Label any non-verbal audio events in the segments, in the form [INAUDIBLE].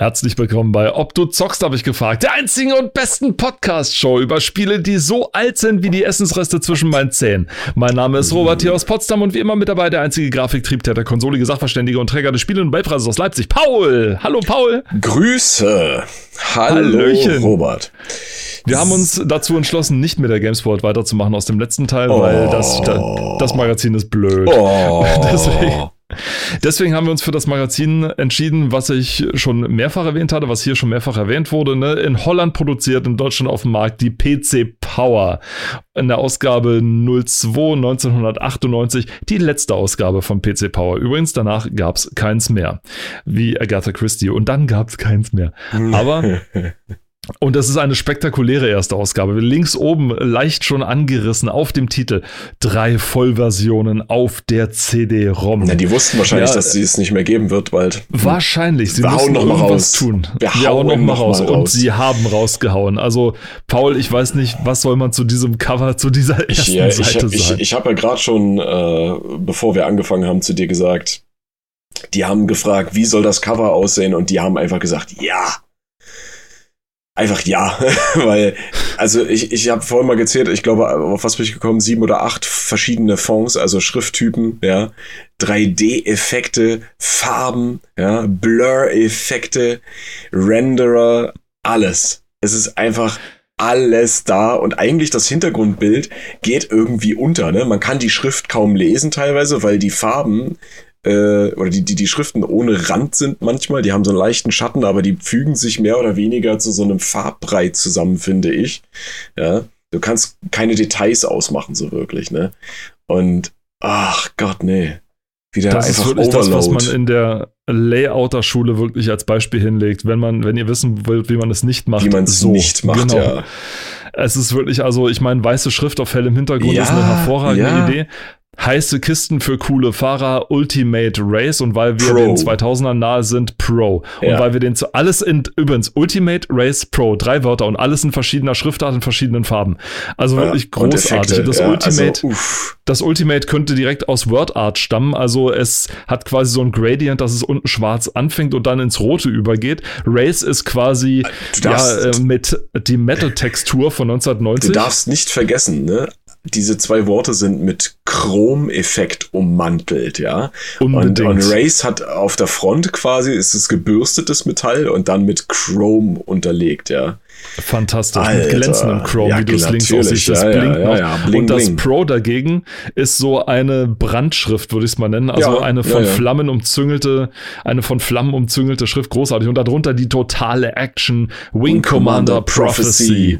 Herzlich willkommen bei Ob du zockst, habe ich gefragt. Der einzigen und besten Podcast-Show über Spiele, die so alt sind wie die Essensreste zwischen meinen Zähnen. Mein Name ist Robert hier aus Potsdam und wie immer mit dabei der einzige Grafiktriebtäter, konsolige Sachverständige und Träger des Spiele- und Nobelpreises aus Leipzig, Paul. Hallo, Paul. Grüße. Hallo, Hallöchen. Robert. Wir haben uns dazu entschlossen, nicht mit der Gamesport weiterzumachen aus dem letzten Teil, oh. weil das, das Magazin ist blöd. Oh. [LAUGHS] Deswegen Deswegen haben wir uns für das Magazin entschieden, was ich schon mehrfach erwähnt hatte, was hier schon mehrfach erwähnt wurde. Ne? In Holland produziert, in Deutschland auf dem Markt, die PC Power. In der Ausgabe 02 1998, die letzte Ausgabe von PC Power. Übrigens, danach gab es keins mehr. Wie Agatha Christie. Und dann gab es keins mehr. Aber [LAUGHS] Und das ist eine spektakuläre erste Ausgabe. Links oben leicht schon angerissen auf dem Titel. Drei Vollversionen auf der CD-ROM. Na, die wussten wahrscheinlich, ja, dass sie es nicht mehr geben wird bald. Wahrscheinlich. Sie Wir müssen noch irgendwas raus. tun. Wir, Wir hauen noch mal raus. raus. Und sie haben rausgehauen. Also, Paul, ich weiß nicht, was soll man zu diesem Cover, zu dieser ersten ich, ja, Seite ich, sagen? Ich, ich habe ja gerade schon, äh, bevor wir angefangen haben, zu dir gesagt, die haben gefragt, wie soll das Cover aussehen? Und die haben einfach gesagt, ja Einfach ja, [LAUGHS] weil, also ich, ich habe vorhin mal gezählt, ich glaube, auf was bin ich gekommen? Sieben oder acht verschiedene Fonts, also Schrifttypen, ja, 3D-Effekte, Farben, ja, Blur-Effekte, Renderer, alles. Es ist einfach alles da und eigentlich das Hintergrundbild geht irgendwie unter. Ne? Man kann die Schrift kaum lesen teilweise, weil die Farben äh, oder die, die, die Schriften ohne Rand sind manchmal. Die haben so einen leichten Schatten, aber die fügen sich mehr oder weniger zu so einem Farbbrei zusammen, finde ich. Ja. Du kannst keine Details ausmachen, so wirklich, ne? Und ach Gott, nee. Wieder das einfach ist wirklich Overload. das, was man in der Layouter-Schule wirklich als Beispiel hinlegt, wenn man, wenn ihr wissen wollt, wie man es nicht macht. Wie man es so. nicht macht, genau. ja. Es ist wirklich, also ich meine, weiße Schrift auf hellem Hintergrund ja, ist eine hervorragende ja. Idee heiße Kisten für coole Fahrer, Ultimate Race und weil wir Pro. den 2000ern nahe sind, Pro. Und ja. weil wir den zu alles in, übrigens Ultimate Race Pro, drei Wörter und alles in verschiedener Schriftart, in verschiedenen Farben. Also ja, wirklich großartig. Das ja, Ultimate, also, das Ultimate könnte direkt aus WordArt stammen. Also es hat quasi so ein Gradient, dass es unten schwarz anfängt und dann ins Rote übergeht. Race ist quasi ja, äh, mit die Metal-Textur von 1990. Du darfst nicht vergessen, ne? Diese zwei Worte sind mit Chrom-Effekt ummantelt, ja. Und, und Race hat auf der Front quasi, ist es gebürstetes Metall und dann mit Chrome unterlegt, ja. Fantastisch, Alter. mit glänzendem Chrome, ja, wie du es links aussiehst. Das ja, blinkt ja, ja, Bling, und das bling. Pro dagegen ist so eine Brandschrift, würde ich es mal nennen. Also eine von Flammen umzüngelte, eine von Flammen umzüngelte Schrift, großartig. Und darunter die totale Action Wing, Wing Commander, Commander Prophecy. Prophecy.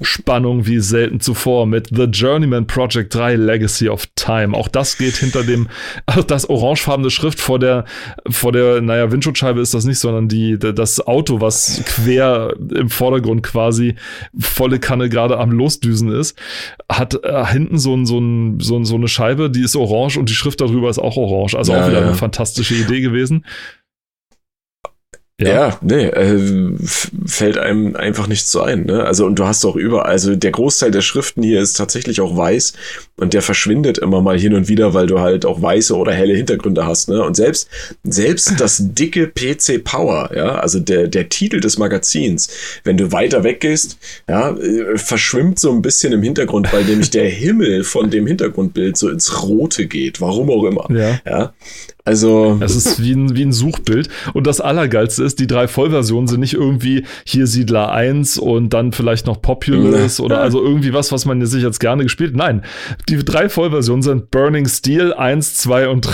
Spannung wie selten zuvor mit The Journeyman Project 3 Legacy of Time. Auch das geht hinter dem, [LAUGHS] das orangefarbene Schrift vor der, vor der, naja, Windschutzscheibe ist das nicht, sondern die, das Auto, was quer im Vordergrund quasi volle Kanne gerade am Losdüsen ist, hat äh, hinten so, ein, so, ein, so, so eine Scheibe, die ist orange und die Schrift darüber ist auch orange. Also ja, auch wieder ja. eine fantastische Idee gewesen. Ja, ja nee, äh, fällt einem einfach nicht so ein. Ne? Also, und du hast auch überall, also der Großteil der Schriften hier ist tatsächlich auch weiß und der verschwindet immer mal hin und wieder, weil du halt auch weiße oder helle Hintergründe hast. Ne? Und selbst, selbst [LAUGHS] das dicke PC Power, ja, also der, der Titel des Magazins, wenn du weiter weggehst, ja, äh, verschwimmt so ein bisschen im Hintergrund, weil nämlich der [LAUGHS] Himmel von dem Hintergrundbild so ins Rote geht, warum auch immer. Ja. ja? Also. Es ist wie ein, wie ein Suchbild. Und das Allergeilste ist, die drei Vollversionen sind nicht irgendwie hier Siedler 1 und dann vielleicht noch Populous oder also irgendwie was, was man sich jetzt gerne gespielt. Nein, die drei Vollversionen sind Burning Steel 1, 2 und 3.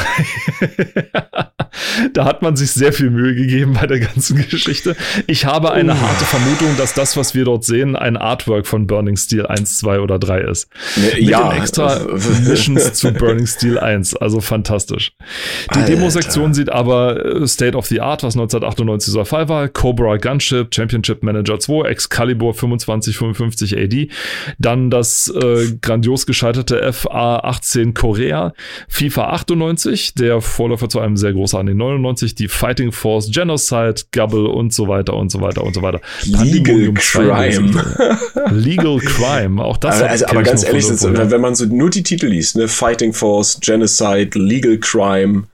[LAUGHS] da hat man sich sehr viel Mühe gegeben bei der ganzen Geschichte. Ich habe eine uh. harte Vermutung, dass das, was wir dort sehen, ein Artwork von Burning Steel 1, 2 oder 3 ist. Mit ja. extra [LAUGHS] Missions zu Burning Steel 1. Also fantastisch. Die Demo-Sektion sieht aber äh, State of the Art, was 1998 so der Fall war. Cobra Gunship, Championship Manager 2, Excalibur 2555 AD. Dann das äh, grandios gescheiterte FA 18 Korea, FIFA 98, der Vorläufer zu einem sehr großartigen 99, die Fighting Force, Genocide, Gubble und so weiter und so weiter und so weiter. Legal Crime. [LAUGHS] Legal Crime, auch das. Also, aber ganz ehrlich, ist, wenn man so nur die Titel liest, ne? Fighting Force, Genocide, Legal Crime,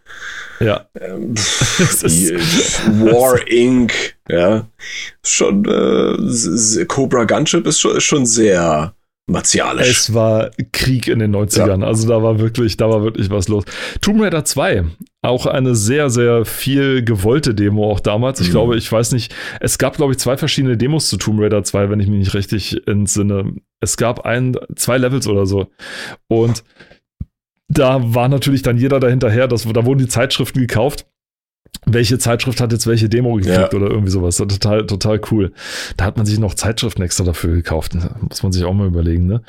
Ja. Ähm, [LAUGHS] [LAUGHS] War Inc. Ja. Schon, äh, Cobra Gunship ist schon, ist schon sehr martialisch. Es war Krieg in den 90ern. Ja. Also da war wirklich, da war wirklich was los. Tomb Raider 2, auch eine sehr, sehr viel gewollte Demo auch damals. Ich mhm. glaube, ich weiß nicht, es gab, glaube ich, zwei verschiedene Demos zu Tomb Raider 2, wenn ich mich nicht richtig entsinne. Es gab ein, zwei Levels oder so. Und da war natürlich dann jeder dahinterher, das, da wurden die Zeitschriften gekauft welche Zeitschrift hat jetzt welche Demo gekriegt ja. oder irgendwie sowas. Total, total cool. Da hat man sich noch Zeitschriften extra dafür gekauft. Muss man sich auch mal überlegen, ne?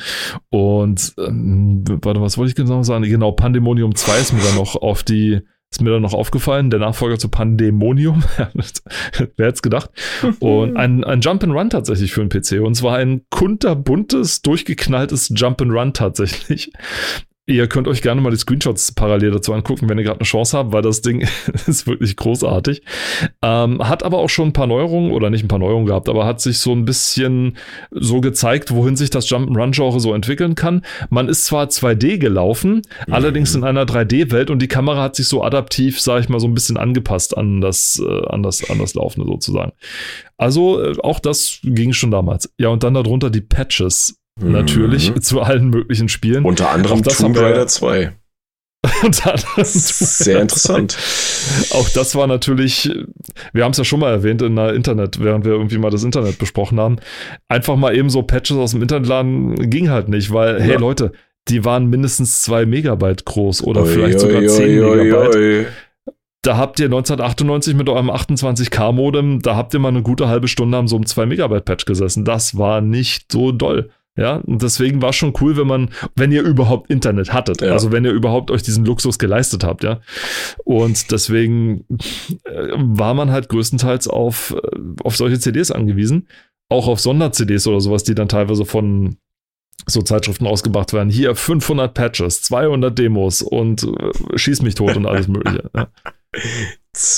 Und ähm, warte, was wollte ich genau sagen? Genau, Pandemonium 2 ist mir dann noch auf die, ist mir dann noch aufgefallen, der Nachfolger zu Pandemonium. [LAUGHS] Wer hätte es gedacht? Und ein, ein Jump-and-Run tatsächlich für einen PC. Und zwar ein kunterbuntes, durchgeknalltes Jump-and-Run tatsächlich. Ihr könnt euch gerne mal die Screenshots parallel dazu angucken, wenn ihr gerade eine Chance habt, weil das Ding [LAUGHS] ist wirklich großartig. Ähm, hat aber auch schon ein paar Neuerungen, oder nicht ein paar Neuerungen gehabt, aber hat sich so ein bisschen so gezeigt, wohin sich das Jump'n'Run-Genre so entwickeln kann. Man ist zwar 2D gelaufen, mhm. allerdings in einer 3D-Welt und die Kamera hat sich so adaptiv, sag ich mal, so ein bisschen angepasst an das, äh, an das, an das Laufende sozusagen. Also äh, auch das ging schon damals. Ja, und dann darunter die Patches Natürlich, mhm. [LAUGHS] zu allen möglichen Spielen. Unter anderem Tomb Raider 2. [LAUGHS] Unter anderem Sehr interessant. [LAUGHS] Auch das war natürlich, wir haben es ja schon mal erwähnt in der Internet, während wir irgendwie mal das Internet besprochen haben. Einfach mal eben so Patches aus dem Internet laden ging halt nicht, weil, ja. hey Leute, die waren mindestens zwei Megabyte groß oder oi, vielleicht sogar oi, 10 oi, Megabyte. Da habt ihr 1998 mit eurem 28K-Modem, da habt ihr mal eine gute halbe Stunde am so einem 2 Megabyte Patch gesessen. Das war nicht so doll. Ja, und deswegen war es schon cool, wenn man, wenn ihr überhaupt Internet hattet, ja. also wenn ihr überhaupt euch diesen Luxus geleistet habt, ja. Und deswegen äh, war man halt größtenteils auf, äh, auf solche CDs angewiesen, auch auf Sonder-CDs oder sowas, die dann teilweise von so Zeitschriften ausgebracht werden. Hier 500 Patches, 200 Demos und äh, schieß mich tot und alles [LAUGHS] Mögliche. Ja.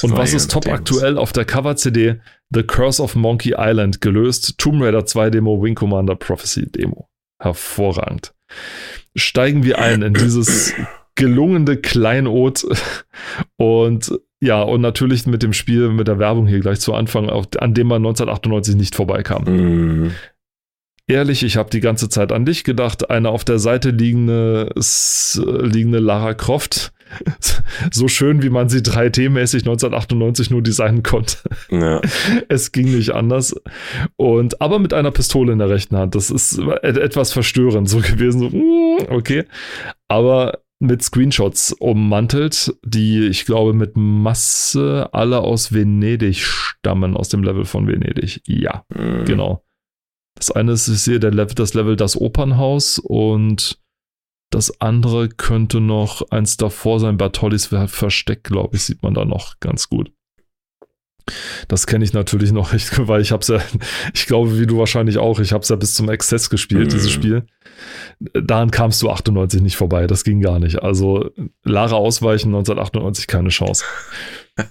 Und was ist top Demos. aktuell auf der Cover-CD? The Curse of Monkey Island gelöst. Tomb Raider 2 Demo, Wing Commander Prophecy Demo. Hervorragend. Steigen wir ein in dieses gelungene Kleinod und ja, und natürlich mit dem Spiel, mit der Werbung hier gleich zu Anfang, an dem man 1998 nicht vorbeikam. Mm. Ehrlich, ich habe die ganze Zeit an dich gedacht. Eine auf der Seite liegende, liegende Lara Croft so schön, wie man sie 3D-mäßig 1998 nur designen konnte. Ja. [LAUGHS] Es ging nicht anders. Und aber mit einer Pistole in der rechten Hand. Das ist etwas verstörend so gewesen. So, mm, okay. Aber mit Screenshots ummantelt, die ich glaube mit Masse alle aus Venedig stammen, aus dem Level von Venedig. Ja, mhm. genau. Das eine ist, ich sehe der Level, das Level das Opernhaus und das andere könnte noch eins davor sein. Bartollis Versteck, glaube ich, sieht man da noch ganz gut. Das kenne ich natürlich noch, [LAUGHS] weil ich habe es ja, ich glaube, wie du wahrscheinlich auch, ich habe es ja bis zum Exzess gespielt, mhm. dieses Spiel. Daran kamst du 98 nicht vorbei, das ging gar nicht. Also Lara ausweichen 1998 keine Chance. [LAUGHS]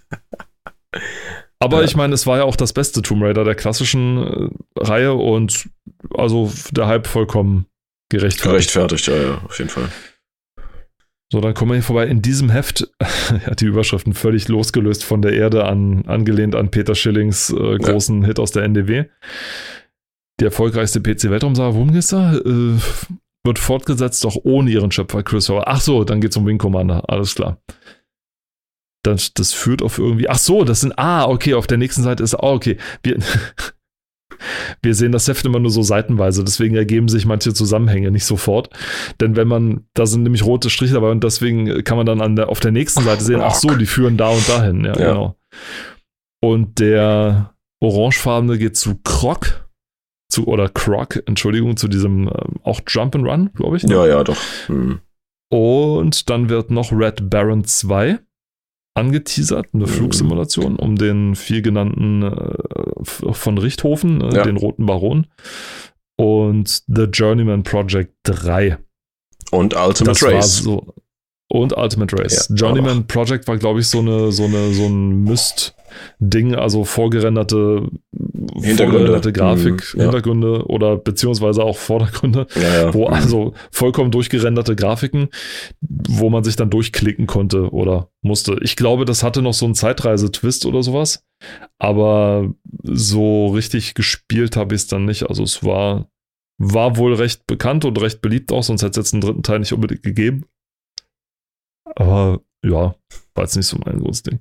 Aber ja. ich meine, es war ja auch das beste Tomb Raider der klassischen äh, Reihe und also der Hype vollkommen gerechtfertigt. Gerechtfertigt, ja, ja, auf jeden Fall. So, dann kommen wir hier vorbei. In diesem Heft, [LAUGHS] ja, die Überschriften völlig losgelöst von der Erde an, angelehnt an Peter Schillings äh, großen ja. Hit aus der NDW. Die erfolgreichste PC-Weltraumsaga, worum geht's da? Äh, wird fortgesetzt, doch ohne ihren Schöpfer Chris Howard. Ach so, dann geht's um Wing Commander, alles klar. Das, das führt auf irgendwie. Ach so, das sind. Ah, okay, auf der nächsten Seite ist. Ah, okay. Wir, [LAUGHS] wir sehen das Heft immer nur so seitenweise, deswegen ergeben sich manche Zusammenhänge nicht sofort. Denn wenn man, da sind nämlich rote Striche dabei und deswegen kann man dann an der, auf der nächsten Seite sehen, ach so, die führen da und dahin. Ja, ja. genau. Und der orangefarbene geht zu Croc, zu, oder Croc, Entschuldigung, zu diesem ähm, auch Jump and Run, glaube ich. Ne? Ja, ja, doch. Hm. Und dann wird noch Red Baron 2 angeteasert, eine mhm. Flugsimulation um den viel genannten äh, von Richthofen, äh, ja. den Roten Baron. Und The Journeyman Project 3. Und Ultimate das Race. So, und Ultimate Race. Ja, Journeyman Project war, glaube ich, so eine, so eine, so ein Myst, Ding, also vorgerenderte, vorgerenderte Grafik, mhm, ja. Hintergründe oder beziehungsweise auch Vordergründe, ja, ja. wo mhm. also vollkommen durchgerenderte Grafiken, wo man sich dann durchklicken konnte oder musste. Ich glaube, das hatte noch so einen Zeitreise-Twist oder sowas, aber so richtig gespielt habe ich es dann nicht. Also es war, war wohl recht bekannt und recht beliebt auch, sonst hätte es jetzt einen dritten Teil nicht unbedingt gegeben. Aber ja, war jetzt nicht so mein großes Ding.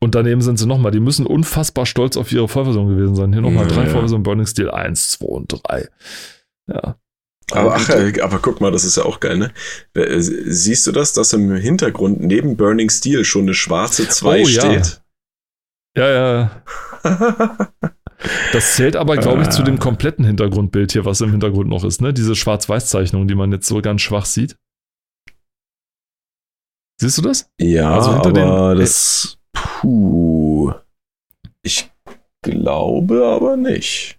Und daneben sind sie nochmal, die müssen unfassbar stolz auf ihre Vollversion gewesen sein. Hier nochmal ja, drei ja. Vollversionen, Burning Steel 1, 2 und 3. Ja. Aber, ach, aber guck mal, das ist ja auch geil, ne? Äh, siehst du das, dass im Hintergrund neben Burning Steel schon eine schwarze 2 oh, steht? Ja, ja. ja. Das zählt aber, glaube ich, zu dem kompletten Hintergrundbild hier, was im Hintergrund noch ist, ne? Diese Schwarz-Weiß-Zeichnung, die man jetzt so ganz schwach sieht. Siehst du das? Ja, also hinter aber den, das. Puh. Ich glaube aber nicht.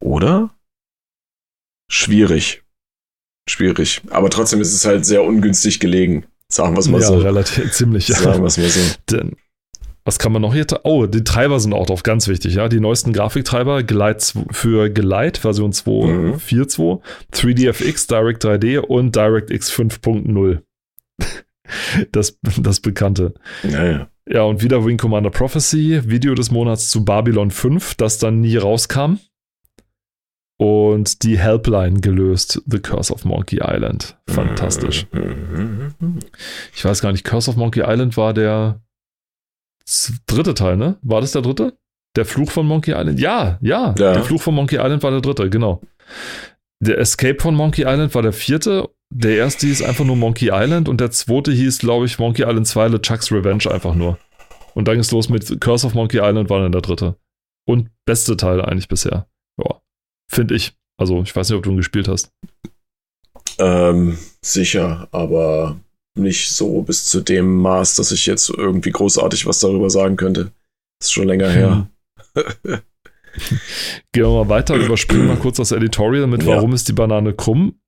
Oder? Schwierig. Schwierig. Aber trotzdem ist es halt sehr ungünstig gelegen. Sagen wir es mal ja, so. Relativ, ziemlich. Sagen wir es mal so. Denn, was kann man noch hier? Oh, die Treiber sind auch drauf, ganz wichtig, ja. Die neuesten Grafiktreiber Glide für Glide Version 2.4.2, mhm. 3DFX, Direct 3D und DirectX 5.0. das, das Bekannte. Ja, ja. Ja, und wieder Wing Commander Prophecy, Video des Monats zu Babylon 5, das dann nie rauskam. Und die Helpline gelöst, The Curse of Monkey Island. Fantastisch. Ich weiß gar nicht, Curse of Monkey Island war der dritte Teil, ne? War das der dritte? Der Fluch von Monkey Island? Ja, ja, ja. Der Fluch von Monkey Island war der dritte, genau. Der Escape von Monkey Island war der vierte der erste hieß einfach nur Monkey Island und der zweite hieß, glaube ich, Monkey Island 2 Le Chuck's Revenge einfach nur. Und dann ging es los mit Curse of Monkey Island, war dann der dritte. Und beste Teil eigentlich bisher. Ja, finde ich. Also, ich weiß nicht, ob du ihn gespielt hast. Ähm, sicher, aber nicht so bis zu dem Maß, dass ich jetzt irgendwie großartig was darüber sagen könnte. Das ist schon länger her. [LAUGHS] [LAUGHS] Gehen wir mal weiter, überspringen mal kurz das Editorial mit Warum ist die Banane krumm?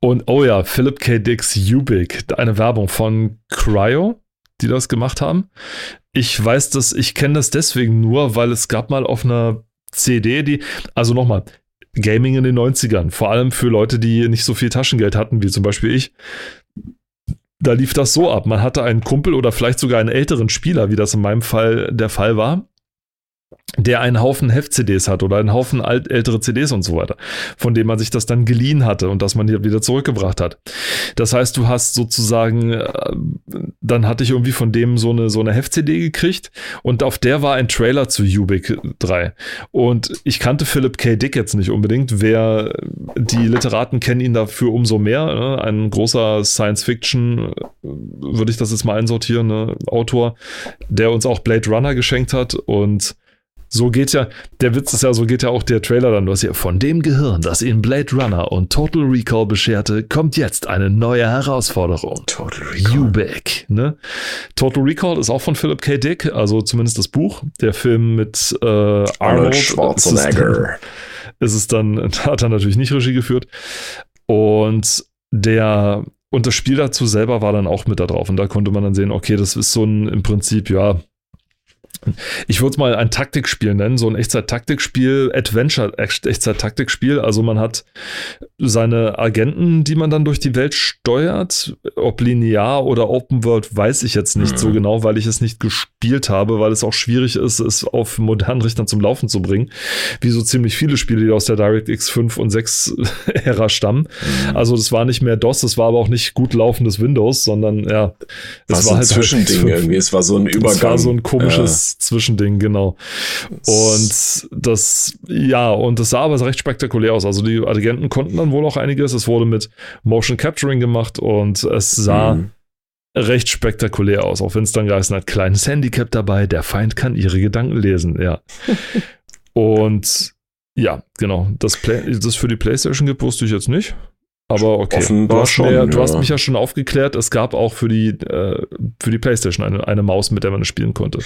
Und oh ja, Philip K. Dix Ubik, eine Werbung von Cryo, die das gemacht haben. Ich weiß das, ich kenne das deswegen nur, weil es gab mal auf einer CD, die, also nochmal, Gaming in den 90ern, vor allem für Leute, die nicht so viel Taschengeld hatten, wie zum Beispiel ich. Da lief das so ab. Man hatte einen Kumpel oder vielleicht sogar einen älteren Spieler, wie das in meinem Fall der Fall war der einen Haufen Heft-CDs hat oder einen Haufen alt, ältere CDs und so weiter, von dem man sich das dann geliehen hatte und das man hier wieder zurückgebracht hat. Das heißt, du hast sozusagen, äh, dann hatte ich irgendwie von dem so eine, so eine Heft-CD gekriegt und auf der war ein Trailer zu Ubik 3. Und ich kannte Philip K. Dick jetzt nicht unbedingt. Wer, die Literaten kennen ihn dafür umso mehr. Ne? Ein großer Science-Fiction, würde ich das jetzt mal einsortieren, ne? Autor, der uns auch Blade Runner geschenkt hat und so geht ja, der Witz ist ja, so geht ja auch der Trailer dann. Du hast ja von dem Gehirn, das ihn Blade Runner und Total Recall bescherte, kommt jetzt eine neue Herausforderung. Total Recall. You ne? Total Recall ist auch von Philip K. Dick, also zumindest das Buch. Der Film mit äh, Arnold, Arnold Schwarzenegger. [LAUGHS] Ist es dann, ist es dann, hat er natürlich nicht Regie geführt. Und der und das Spiel dazu selber war dann auch mit da drauf. Und da konnte man dann sehen, okay, das ist so ein im Prinzip, ja, ich würde es mal ein Taktikspiel nennen, so ein Echtzeit-Taktikspiel, Adventure, Echtzeit-Taktikspiel. Also man hat seine Agenten, die man dann durch die Welt steuert. Ob linear oder Open World, weiß ich jetzt nicht mhm. so genau, weil ich es nicht gespielt habe, weil es auch schwierig ist, es auf modernen Richtern zum Laufen zu bringen. Wie so ziemlich viele Spiele, die aus der DirectX 5 und 6 [LAUGHS] Ära stammen. Mhm. Also das war nicht mehr DOS, das war aber auch nicht gut laufendes Windows, sondern ja, es war, war halt Zwischending irgendwie. Es war so ein Übergang. Es war so ein komisches Zwischending, genau. Und das, ja, und das sah aber recht spektakulär aus. Also die Agenten konnten dann wohl auch einiges. Es wurde mit Motion Capturing gemacht und es sah mhm. Recht spektakulär aus. Auch wenn es dann geheißen hat, kleines Handicap dabei, der Feind kann ihre Gedanken lesen, ja. [LAUGHS] und ja, genau. Das, Play das für die PlayStation gibt, wusste ich jetzt nicht. Aber okay, du, hast, schon, mehr, du hast, mich ja schon aufgeklärt, es gab auch für die, äh, für die PlayStation eine, eine Maus, mit der man spielen konnte.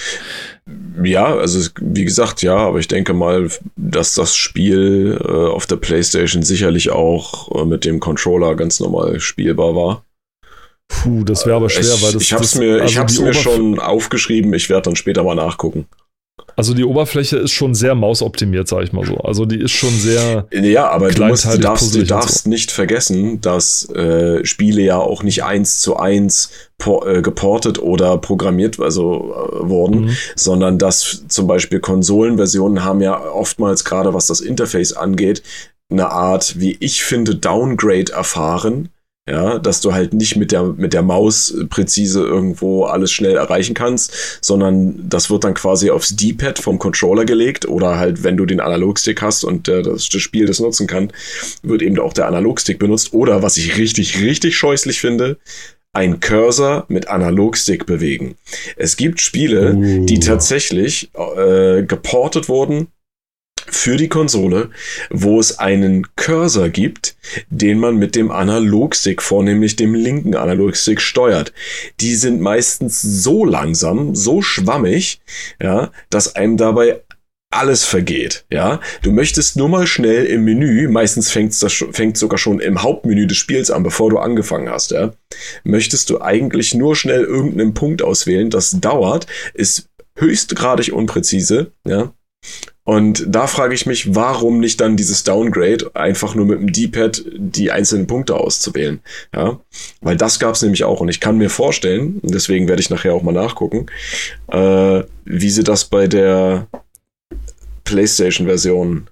Ja, also wie gesagt, ja, aber ich denke mal, dass das Spiel äh, auf der PlayStation sicherlich auch äh, mit dem Controller ganz normal spielbar war. Puh, das wäre aber schwer, ich, weil das. Ich hab's das, mir, ich also hab's die mir schon aufgeschrieben, ich werde dann später mal nachgucken. Also die Oberfläche ist schon sehr mausoptimiert, sag ich mal so. Also die ist schon sehr. Ja, aber du, musst, du darfst, du darfst nicht vergessen, dass äh, Spiele ja auch nicht eins zu eins äh, geportet oder programmiert also äh, wurden, Mhm. sondern dass zum Beispiel Konsolenversionen haben ja oftmals gerade was das Interface angeht, eine Art, wie ich finde, Downgrade erfahren. Ja, dass du halt nicht mit der, mit der Maus präzise irgendwo alles schnell erreichen kannst, sondern das wird dann quasi aufs D-Pad vom Controller gelegt oder halt, wenn du den Analogstick hast und äh, das, das Spiel das nutzen kann, wird eben auch der Analogstick benutzt. Oder was ich richtig, richtig scheußlich finde, ein Cursor mit Analogstick bewegen. Es gibt Spiele, Uh. die tatsächlich äh, geportet wurden für die Konsole, wo es einen Cursor gibt, den man mit dem Analogstick, vornehmlich dem linken Analogstick, steuert. Die sind meistens so langsam, so schwammig, ja, dass einem dabei alles vergeht, ja. Du möchtest nur mal schnell im Menü, meistens fängt das fängt sogar schon im Hauptmenü des Spiels an, bevor du angefangen hast, ja. Möchtest du eigentlich nur schnell irgendeinen Punkt auswählen, das dauert, ist höchstgradig unpräzise, ja. Und da frage ich mich, warum nicht dann dieses Downgrade einfach nur mit dem D-Pad die einzelnen Punkte auszuwählen, ja. Weil das gab es nämlich auch und ich kann mir vorstellen, deswegen werde ich nachher auch mal nachgucken, äh, wie sie das bei der PlayStation-Version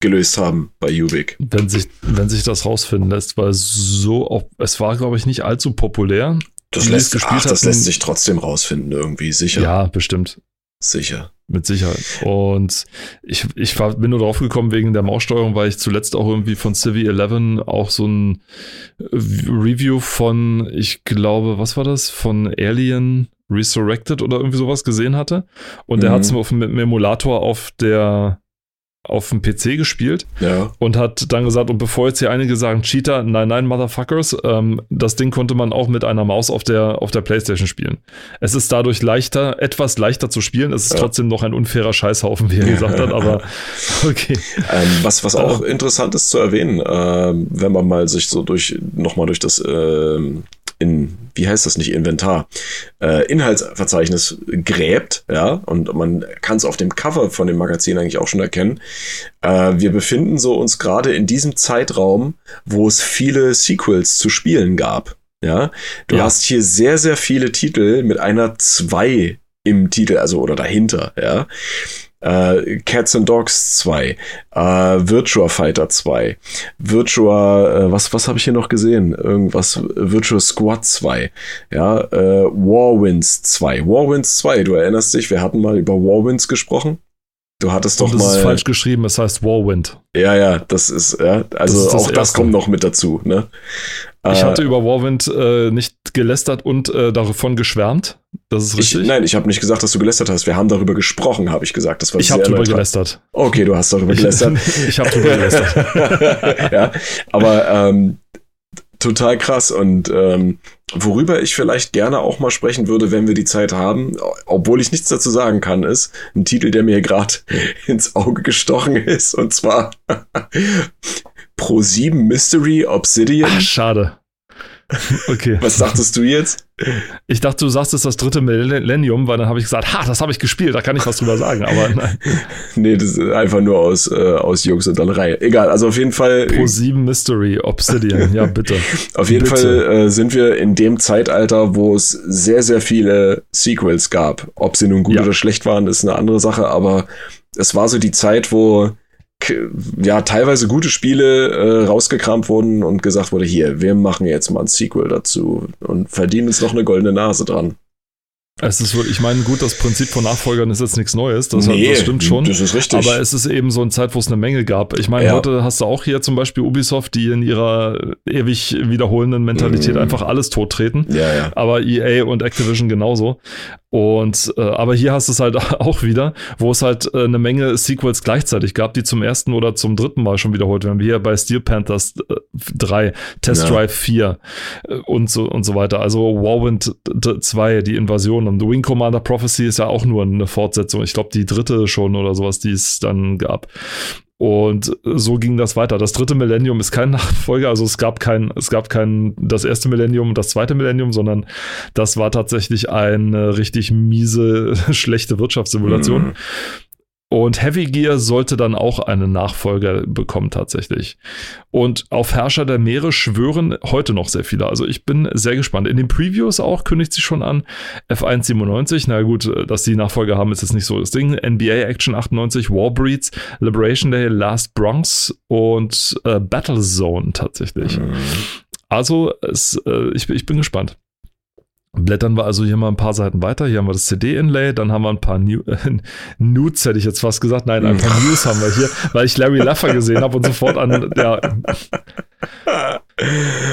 gelöst haben bei Ubik. Wenn sich, wenn sich das rausfinden lässt, weil so, auch, es war, glaube ich, nicht allzu populär. Das, lässt, ach, das lässt sich trotzdem rausfinden, irgendwie, sicher. Ja, bestimmt. Sicher. Mit Sicherheit. Und ich, ich war, bin nur drauf gekommen wegen der Maussteuerung, weil ich zuletzt auch irgendwie von Civi 11 auch so ein äh, Review von, ich glaube, was war das? Von Alien Resurrected oder irgendwie sowas gesehen hatte. Und der Mhm. hat es mit dem Emulator auf der auf dem PC gespielt Ja. und hat dann gesagt, und bevor jetzt hier einige sagen, Cheater, nein, nein, Motherfuckers, ähm, das Ding konnte man auch mit einer Maus auf der, auf der Playstation spielen. Es ist dadurch leichter, etwas leichter zu spielen. Es ist Ja. trotzdem noch ein unfairer Scheißhaufen, wie er gesagt hat, aber [LAUGHS] okay. Ähm, was, was auch interessant ist zu erwähnen, ähm, wenn man mal sich so durch, nochmal durch das, ähm, in, wie heißt das nicht, Inventar, äh, Inhaltsverzeichnis gräbt, ja, und man kann es auf dem Cover von dem Magazin eigentlich auch schon erkennen. Äh, wir befinden so uns gerade in diesem Zeitraum, wo es viele Sequels zu spielen gab. Ja, du Ja. hast hier sehr, sehr viele Titel mit einer 2 im Titel, also oder dahinter, ja. Äh, Cats and Dogs 2, äh, Virtua Fighter 2, Virtua, äh, was, was habe ich hier noch gesehen? Irgendwas, Virtua Squad 2, ja, äh, Warwinds 2, Warwinds 2, du erinnerst dich, wir hatten mal über Warwinds gesprochen. Du hattest doch Und das mal. ist falsch geschrieben, es heißt Warwind. Ja, ja, das ist, ja, also ist das auch das Erste. kommt noch mit dazu, ne? Ich Äh, hatte über Warwind äh, nicht gelästert und äh, davon geschwärmt. Das ist ich, richtig. nein, ich habe nicht gesagt, dass du gelästert hast. Wir haben darüber gesprochen, habe ich gesagt. Das war ich habe neutral. gelästert. Okay, du hast darüber gelästert. [LAUGHS] ich habe drüber gelästert. [LAUGHS] ja, aber ähm, total krass und ähm, worüber ich vielleicht gerne auch mal sprechen würde, wenn wir die Zeit haben, obwohl ich nichts dazu sagen kann, ist ein Titel, der mir gerade [LAUGHS] ins Auge gestochen ist und zwar [LAUGHS] Pro 7 Mystery Obsidian. Ach, schade. [LAUGHS] Okay. Was dachtest du jetzt? Ich dachte, du sagst es ist das dritte Millennium, weil dann habe ich gesagt, ha, das habe ich gespielt, da kann ich was drüber sagen. Aber nein. [LAUGHS] Nee, das ist einfach nur aus, äh, aus Jungs und Dallerei. Egal, also auf jeden Fall. Pro 7 Mystery, Obsidian, ja, [LAUGHS] bitte. Auf jeden Bitte. Fall äh, sind wir in dem Zeitalter, wo es sehr, sehr viele Sequels gab. Ob sie nun gut Ja. oder schlecht waren, ist eine andere Sache, aber es war so die Zeit, wo ja teilweise gute Spiele äh, rausgekramt wurden und gesagt wurde, hier, wir machen jetzt mal ein Sequel dazu und verdienen uns noch eine goldene Nase dran. Es ist wirklich, ich meine, gut, das Prinzip von Nachfolgern ist jetzt nichts Neues, das, Nee, das stimmt schon. Das ist richtig. Aber es ist eben so eine Zeit, wo es eine Menge gab. Ich meine, Ja. heute hast du auch hier zum Beispiel Ubisoft, die in ihrer ewig wiederholenden Mentalität Mhm. einfach alles tottreten. ja, ja. Aber EA und Activision genauso. Und äh, aber hier hast du es halt [LAUGHS] auch wieder, wo es halt äh, eine Menge Sequels gleichzeitig gab, die zum ersten oder zum dritten Mal schon wiederholt werden. Wie hier bei Steel Panthers äh, 3, Test Ja. Drive 4 äh, und so und so weiter. Also Warwind d- 2, die Invasion und The Wing Commander Prophecy ist ja auch nur eine Fortsetzung. Ich glaube, die dritte schon oder sowas, die es dann gab. Und so ging das weiter. Das dritte Millennium ist kein Nachfolger, also es gab kein, es gab kein das erste Millennium und das zweite Millennium, sondern das war tatsächlich eine richtig miese, [LAUGHS] schlechte Wirtschaftssimulation. Mhm. Und Heavy Gear sollte dann auch einen Nachfolger bekommen tatsächlich. Und auf Herrscher der Meere schwören heute noch sehr viele. Also ich bin sehr gespannt. In den Previews auch kündigt sich schon an. F197, na gut, dass die Nachfolger haben, ist jetzt nicht so das Ding. NBA Action 98, Warbreeds, Liberation Day, Last Bronx und äh, Battlezone tatsächlich. Mhm. Also es, äh, ich, ich bin gespannt. Blättern wir also hier mal ein paar Seiten weiter. Hier haben wir das CD-Inlay, dann haben wir ein paar New äh, [LAUGHS] Nudes, hätte ich jetzt fast gesagt. Nein, ein paar News haben wir hier, weil ich Larry Laffer gesehen habe und sofort an, ja.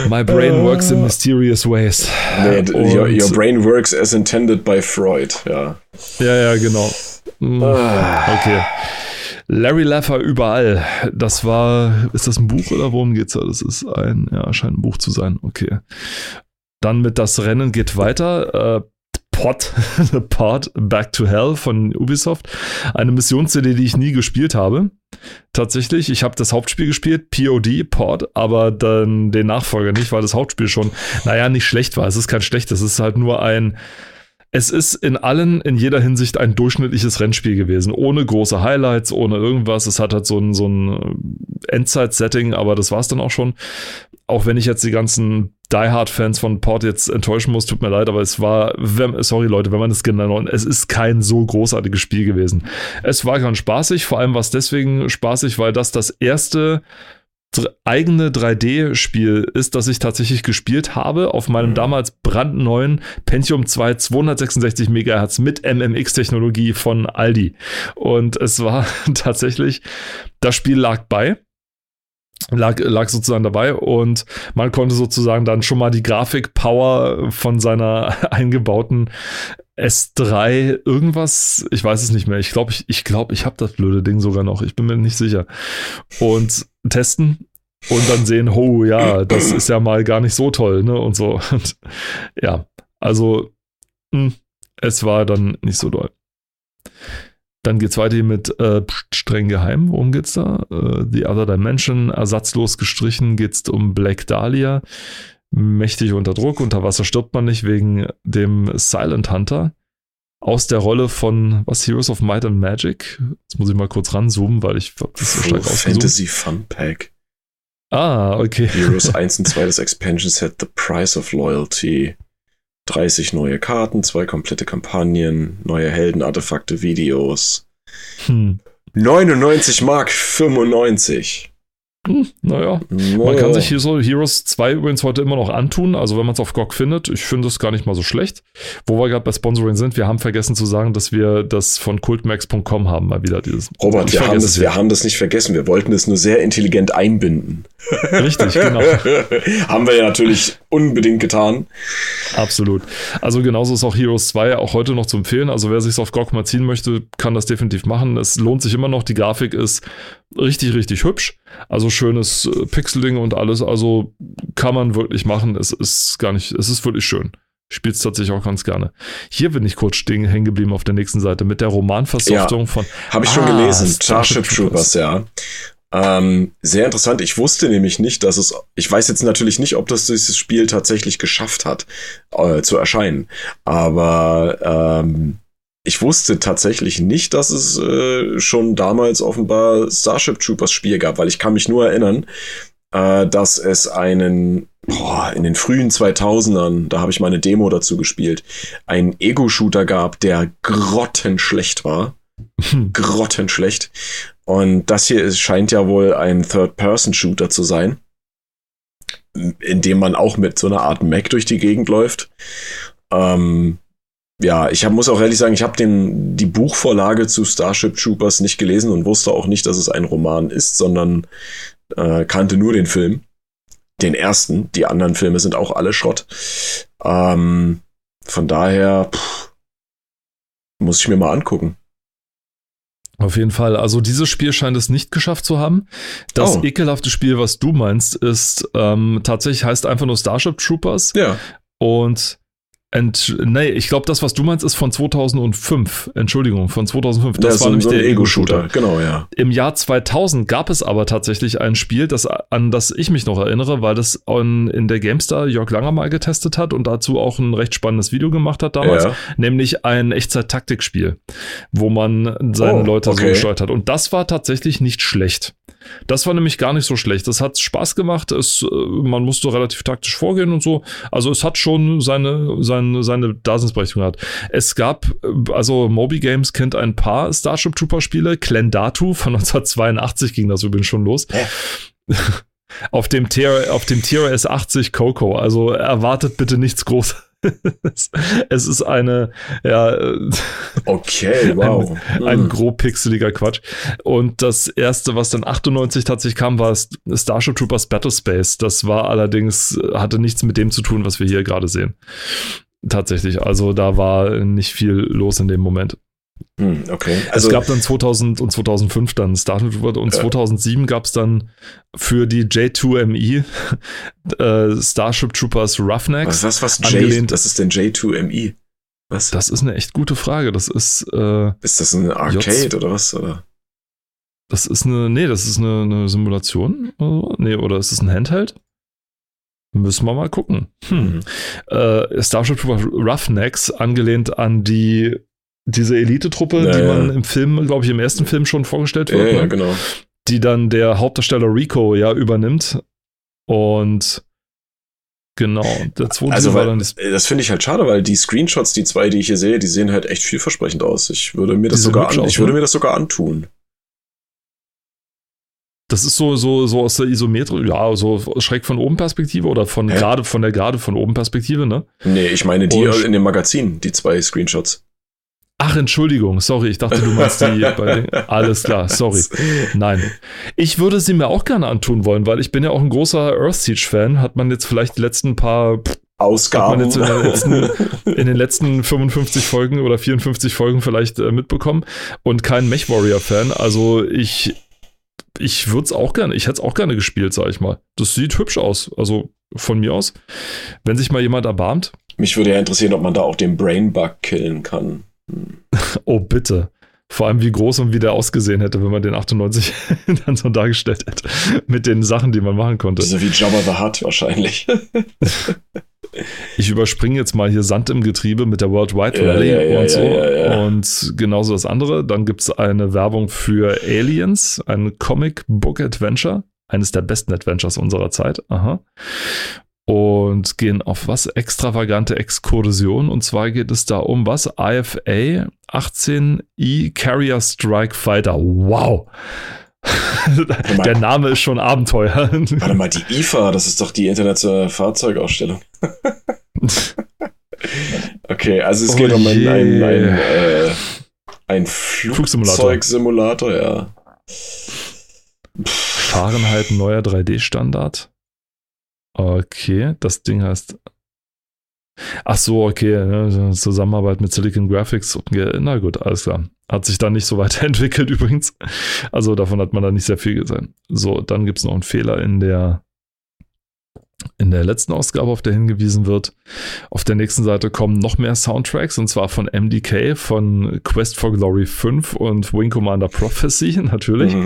My brain works in mysterious ways. Nee, your, your, brain works as intended by Freud, ja. Ja, ja, genau. Hm, okay. Larry Laffer überall. Das war, ist das ein Buch oder worum geht's da? Das ist ein, ja, scheint ein Buch zu sein. Okay. Dann mit das Rennen geht weiter. Äh, Pot, [LAUGHS] Part Back to Hell von Ubisoft. Eine Missions-CD, die ich nie gespielt habe. Tatsächlich, ich habe das Hauptspiel gespielt, POD, Port, aber dann den Nachfolger nicht, weil das Hauptspiel schon, naja, nicht schlecht war. Es ist kein schlechtes, es ist halt nur ein, es ist in allen, in jeder Hinsicht ein durchschnittliches Rennspiel gewesen. Ohne große Highlights, ohne irgendwas. Es hat halt so ein, so ein Endzeit-Setting, aber das war es dann auch schon. Auch wenn ich jetzt die ganzen Die Hard-Fans von Port jetzt enttäuschen muss, tut mir leid, aber es war, wenn, sorry Leute, wenn man es genau, es ist kein so großartiges Spiel gewesen. Es war ganz spaßig, vor allem war es deswegen spaßig, weil das das erste eigene 3D-Spiel ist, das ich tatsächlich gespielt habe auf meinem mhm. damals brandneuen Pentium 2 266 MHz mit MMX-Technologie von Aldi. Und es war [LAUGHS] tatsächlich, das Spiel lag bei lag, lag sozusagen dabei und man konnte sozusagen dann schon mal die Grafik-Power von seiner [LAUGHS] eingebauten S3 irgendwas, ich weiß es nicht mehr. Ich glaube, ich, ich, glaub, ich habe das blöde Ding sogar noch. Ich bin mir nicht sicher. Und testen und dann sehen, oh ja, das ist ja mal gar nicht so toll, ne? Und so. [LAUGHS] Und ja, also mh, hm, es war dann nicht so doll. Dann geht's weiter hier mit äh, streng geheim. Worum geht's da? Äh, The Other Dimension, ersatzlos gestrichen, geht's um Black Dahlia. Mächtig unter Druck, unter Wasser stirbt man nicht wegen dem Silent Hunter. Aus der Rolle von, was, Heroes of Might and Magic? Jetzt muss ich mal kurz ranzoomen, weil ich das so stark Fantasy Fun Pack. Ah, okay. Heroes [LAUGHS] 1 und 2 des Expansion Set The Price of Loyalty. 30 neue Karten, zwei komplette Kampagnen, neue Helden, Artefakte, Videos. Hm. 99 Mark 95. Hm, naja, man kann sich hier so Heroes 2 übrigens heute immer noch antun. Also, wenn man es auf GOG findet, ich finde es gar nicht mal so schlecht. Wo wir gerade bei Sponsoring sind, wir haben vergessen zu sagen, dass wir das von cultmax.com haben, mal wieder dieses. Robert, wir haben, das, wir haben das nicht vergessen. Wir wollten es nur sehr intelligent einbinden. [LAUGHS] Richtig, genau. [LAUGHS] haben wir ja natürlich unbedingt getan. Absolut. Also, genauso ist auch Heroes 2 auch heute noch zu empfehlen. Also, wer sich auf GOG mal ziehen möchte, kann das definitiv machen. Es lohnt sich immer noch. Die Grafik ist richtig, richtig hübsch. Also schönes äh, Pixelding und alles. Also kann man wirklich machen. Es ist gar nicht, es ist wirklich schön. Ich spiele es tatsächlich auch ganz gerne. Hier bin ich kurz stehen, hängen geblieben auf der nächsten Seite mit der Romanversoftung ja, von. Habe ich schon ah, gelesen. Starship Troopers, ja. Ähm, sehr interessant. Ich wusste nämlich nicht, dass es. Ich weiß jetzt natürlich nicht, ob das dieses Spiel tatsächlich geschafft hat, äh, zu erscheinen. Aber ähm, ich wusste tatsächlich nicht, dass es äh, schon damals offenbar Starship Troopers Spiel gab, weil ich kann mich nur erinnern, äh, dass es einen boah, in den frühen 2000ern, da habe ich meine Demo dazu gespielt, einen Ego-Shooter gab, der grottenschlecht war. [LAUGHS] grottenschlecht. Und das hier ist, scheint ja wohl ein Third-Person-Shooter zu sein, in dem man auch mit so einer Art Mac durch die Gegend läuft. Ähm, ja, ich hab, muss auch ehrlich sagen, ich habe die Buchvorlage zu Starship Troopers nicht gelesen und wusste auch nicht, dass es ein Roman ist, sondern äh, kannte nur den Film. Den ersten. Die anderen Filme sind auch alle Schrott. Ähm, von daher pff, muss ich mir mal angucken. Auf jeden Fall. Also dieses Spiel scheint es nicht geschafft zu haben. Das oh. ekelhafte Spiel, was du meinst, ist ähm, tatsächlich heißt einfach nur Starship Troopers. Ja. Und Ent, nee, ich glaube, das, was du meinst, ist von 2005. Entschuldigung, von 2005. Das Ja, war so, nämlich so der Ego-Shooter. Genau, ja. Im Jahr 2000 gab es aber tatsächlich ein Spiel, das, an das ich mich noch erinnere, weil das on, in der GameStar Jörg Langer mal getestet hat und dazu auch ein recht spannendes Video gemacht hat damals, Ja. nämlich ein Echtzeit-Taktikspiel, wo man seine Oh, Leute so okay. gesteuert hat. Und das war tatsächlich nicht schlecht. Das war nämlich gar nicht so schlecht. Das hat Spaß gemacht. Es, äh, man musste relativ taktisch vorgehen und so. Also es hat schon seine, seine, seine Daseinsberechtigung gehabt. Es gab, äh, also Moby Games kennt ein paar Starship Trooper Spiele. Clendatu von [LAUGHS] 1982 ging das übrigens schon los. Hä? [LAUGHS] Auf dem, TR, auf dem TRS 80 Coco. Also erwartet bitte nichts Großes. [LAUGHS] es ist eine, ja, Okay, [LAUGHS] wow. ein Hm. grob pixeliger Quatsch. Und das erste, was dann 98 tatsächlich kam, war Starship Troopers Battlespace. Das war allerdings, hatte nichts mit dem zu tun, was wir hier gerade sehen. Tatsächlich. Also da war nicht viel los in dem Moment. Hm, okay. Also, es gab dann 2000 und 2005 dann Starship Trooper und Ja. 2007 gab es dann für die J2ME äh, Starship Troopers Roughnecks. was, was, was J, angelehnt- das ist denn J2ME? Was? Das ist eine echt gute Frage. Das ist, äh, ist das ein Arcade oder was? Oder? Das ist eine, nee, das ist eine, eine Simulation. Oder so. Nee, oder ist es ein Handheld? Müssen wir mal gucken. Hm. Mhm. Äh, Starship Trooper Roughnecks, angelehnt an die, diese Elite-Truppe, Ja, die man im Film, glaube ich, im ersten Film schon vorgestellt wird, ja, ne? genau. die dann der Hauptdarsteller Rico ja übernimmt. Und genau, der zweite Also, weil, dann das, das finde ich halt schade, weil die Screenshots, die zwei, die ich hier sehe, die sehen halt echt vielversprechend aus. Ich würde mir das sogar, an, aus, ich würde ne? mir das sogar antun. das ist so, so, so aus der Isometrie, ja, so schräg von oben Perspektive oder von Hä? gerade, von der gerade von oben Perspektive, ne? Nee, ich meine die Und- in dem Magazin, die zwei Screenshots. Ach, Entschuldigung, sorry, ich dachte, du meinst die [LAUGHS] bei den, Alles klar, sorry. Nein. Ich würde sie mir auch gerne antun wollen, weil ich bin ja auch ein großer Earth Siege-Fan. Hat man jetzt vielleicht die letzten paar, hat man Ausgaben. jetzt in, letzten, in den letzten 55 Folgen oder 54 Folgen vielleicht äh, mitbekommen und kein Mech Warrior-Fan. Also ich, ich würde es auch gerne, ich hätte es auch gerne gespielt, sag ich mal. Das sieht hübsch aus, also von mir aus. Wenn sich mal jemand erbarmt, Mich würde ja interessieren, ob man da auch den Brainbug killen kann. [LAUGHS] Oh, bitte. Vor allem, wie groß und wie der ausgesehen hätte, wenn man den 98 [LAUGHS] dann so dargestellt hätte. Mit den Sachen, die man machen konnte. So wie Jabba the Hutt wahrscheinlich. Ich überspringe jetzt mal hier Sand im Getriebe mit der World Wide Rally ja, ja, und so. ja, ja, ja. Und genauso das andere. Dann gibt es eine Werbung für Aliens, ein Comic Book Adventure. Eines der besten Adventures unserer Zeit. Aha. Und gehen auf was? Extravagante Exkursion. Und zwar geht es da um was? IFA 18E Carrier Strike Fighter. Wow. mal. Der Name ist schon Abenteuer. Warte mal, die IFA, das ist doch die internationale Fahrzeugausstellung. [LAUGHS] Okay, also es Oh geht um ein, je. ein, ein, äh, ein Flugsimulator. Flugzeugsimulator, ja. Fahrenheit neuer 3D-Standard. Okay, das Ding heißt. Ach so, okay, ne, Zusammenarbeit mit Silicon Graphics. Na gut, alles klar. Hat sich da nicht so [LAUGHS] weiterentwickelt übrigens. Also davon hat man da nicht sehr viel gesehen. So, dann gibt es noch einen Fehler in der in der letzten Ausgabe, auf der hingewiesen wird. Auf der nächsten Seite kommen noch mehr Soundtracks und zwar von MDK, von Quest for Glory 5 und Wing Commander Prophecy [LAUGHS] natürlich. Mhm.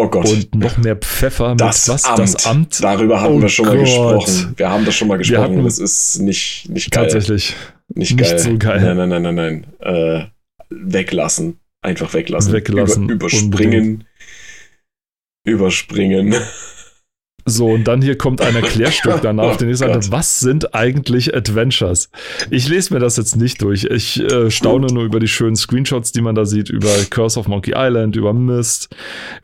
Oh Gott. Und noch mehr Pfeffer mit das, was? Amt. Das Amt. Darüber hatten Oh wir schon mal Gott. gesprochen. Wir haben das schon mal gesprochen. hatten- das ist nicht, nicht geil. Tatsächlich. Nicht nicht geil. so geil. Nein, nein, nein, nein, nein. Äh, weglassen. Einfach weglassen. Weglassen, Über, überspringen. Überspringen. So, und dann hier kommt ein Erklärstück [LAUGHS] danach, Oh den ich sage, Gott. was sind eigentlich Adventures? Ich lese mir das jetzt nicht durch. Ich äh, staune nur über die schönen Screenshots, die man da sieht, über Curse of Monkey Island, über Mist,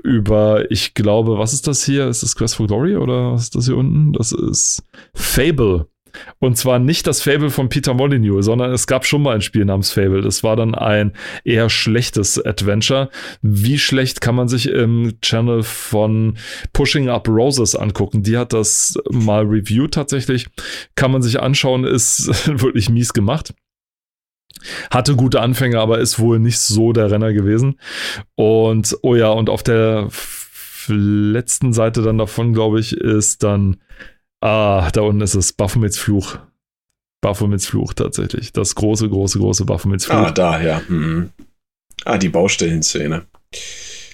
über, ich glaube, was ist das hier? Ist das Quest for Glory oder was ist das hier unten? Das ist Fable. Und zwar nicht das Fable von Peter Molyneux, sondern es gab schon mal ein Spiel namens Fable. Das war dann ein eher schlechtes Adventure. Wie schlecht kann man sich im Channel von Pushing Up Roses angucken? Die hat das mal reviewed tatsächlich. Kann man sich anschauen, ist [LAUGHS] wirklich mies gemacht. Hatte gute Anfänge, aber ist wohl nicht so der Renner gewesen. Und oh ja, und auf der letzten Seite dann davon, glaube ich, ist dann Ah, da unten ist es. Baphomets Fluch. Baphomets Fluch tatsächlich. Das große, große, große Baphomets Fluch. Ah, da, ja. Mhm. Ah, die Baustellenszene.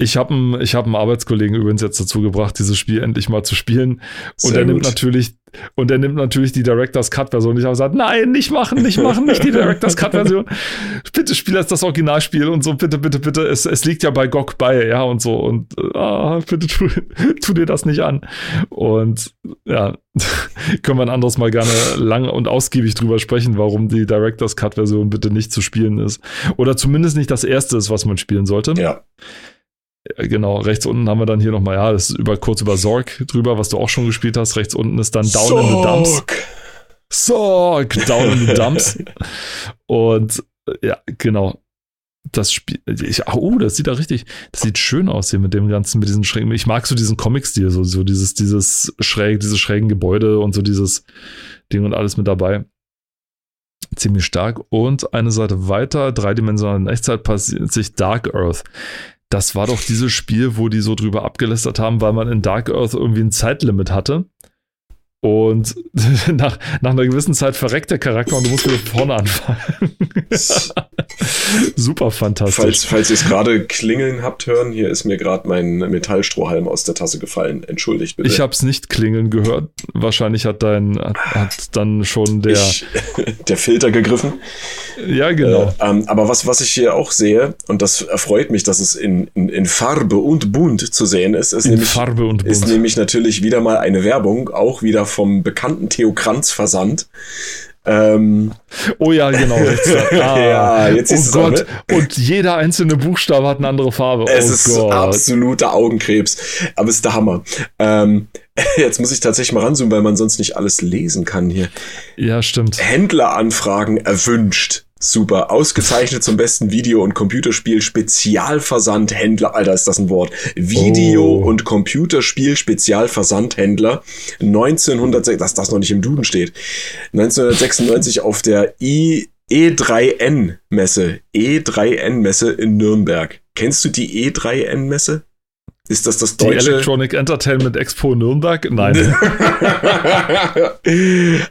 Ich habe einen, hab einen Arbeitskollegen übrigens jetzt dazu gebracht, dieses Spiel endlich mal zu spielen. Und Sehr er nimmt natürlich, und er nimmt natürlich die Director's Cut-Version. Ich habe gesagt, nein, nicht machen, nicht machen, nicht die Director's Cut-Version. [LAUGHS] Bitte spiel jetzt das Originalspiel und so, bitte, bitte, bitte. Es, es liegt ja bei GOG bei, ja, und so. Und ah, bitte tu, [LAUGHS] tu dir das nicht an. Und ja, [LAUGHS] können wir ein anderes Mal gerne lang und ausgiebig drüber sprechen, warum die Director's Cut-Version bitte nicht zu spielen ist. Oder zumindest nicht das erste ist, was man spielen sollte. Ja. Genau, rechts unten haben wir dann hier nochmal, ja, das ist über, kurz über Sorg drüber, was du auch schon gespielt hast. Rechts unten ist dann Down Sorg. in the Dumps. Sorg, Down in the Dumps. [LAUGHS] Und ja, genau. Das Spiel, ich, oh, das sieht da richtig, das sieht schön aus hier mit dem ganzen, mit diesen schrägen, ich mag so diesen Comic-Stil, so, so dieses, dieses schräg, diese schrägen Gebäude und so dieses Ding und alles mit dabei. Ziemlich stark. Und eine Seite weiter, dreidimensionale Echtzeit passiert sich Dark Earth das war doch dieses Spiel, wo die so drüber abgelästert haben, weil man in Dark Earth irgendwie ein Zeitlimit hatte. Und [LAUGHS] nach, nach einer gewissen Zeit verreckt der Charakter und du musst wieder vorne anfangen. [LAUGHS] Super fantastisch. Falls, falls ihr es gerade klingeln habt hören, hier ist mir gerade mein Metallstrohhalm aus der Tasse gefallen. Entschuldigt bitte. Ich habe es nicht klingeln gehört. Wahrscheinlich hat dein hat dann schon der ich, [LAUGHS] der Filter gegriffen. Ja, genau. Äh, ähm, aber was, was ich hier auch sehe, und das erfreut mich, dass es in, in, in Farbe und bunt zu sehen ist, ist, in nämlich, Farbe und bunt. ist nämlich natürlich wieder mal eine Werbung, auch wieder vom bekannten Theo Kranz Versand. Ähm, oh ja, genau. [LAUGHS] Ah. ja, jetzt ist oh Gott. Und jeder einzelne Buchstabe hat eine andere Farbe. Es oh ist Gott. absoluter Augenkrebs. Aber es ist der Hammer. Ähm, [LAUGHS] jetzt muss ich tatsächlich mal ranzoomen, weil man sonst nicht alles lesen kann hier. Ja, stimmt. Händleranfragen erwünscht. Super. Ausgezeichnet zum besten Video- und Computerspiel Spezialversandhändler. Alter, ist das ein Wort. Video- oh. und Computerspiel Spezialversandhändler. 1906, dass das noch nicht im Duden steht. 1996 auf der I E3N-Messe. E3N-Messe in Nürnberg. Kennst du die E3N-Messe? Ist das das deutsche? Die Electronic Entertainment Expo Nürnberg? Nein. [LAUGHS]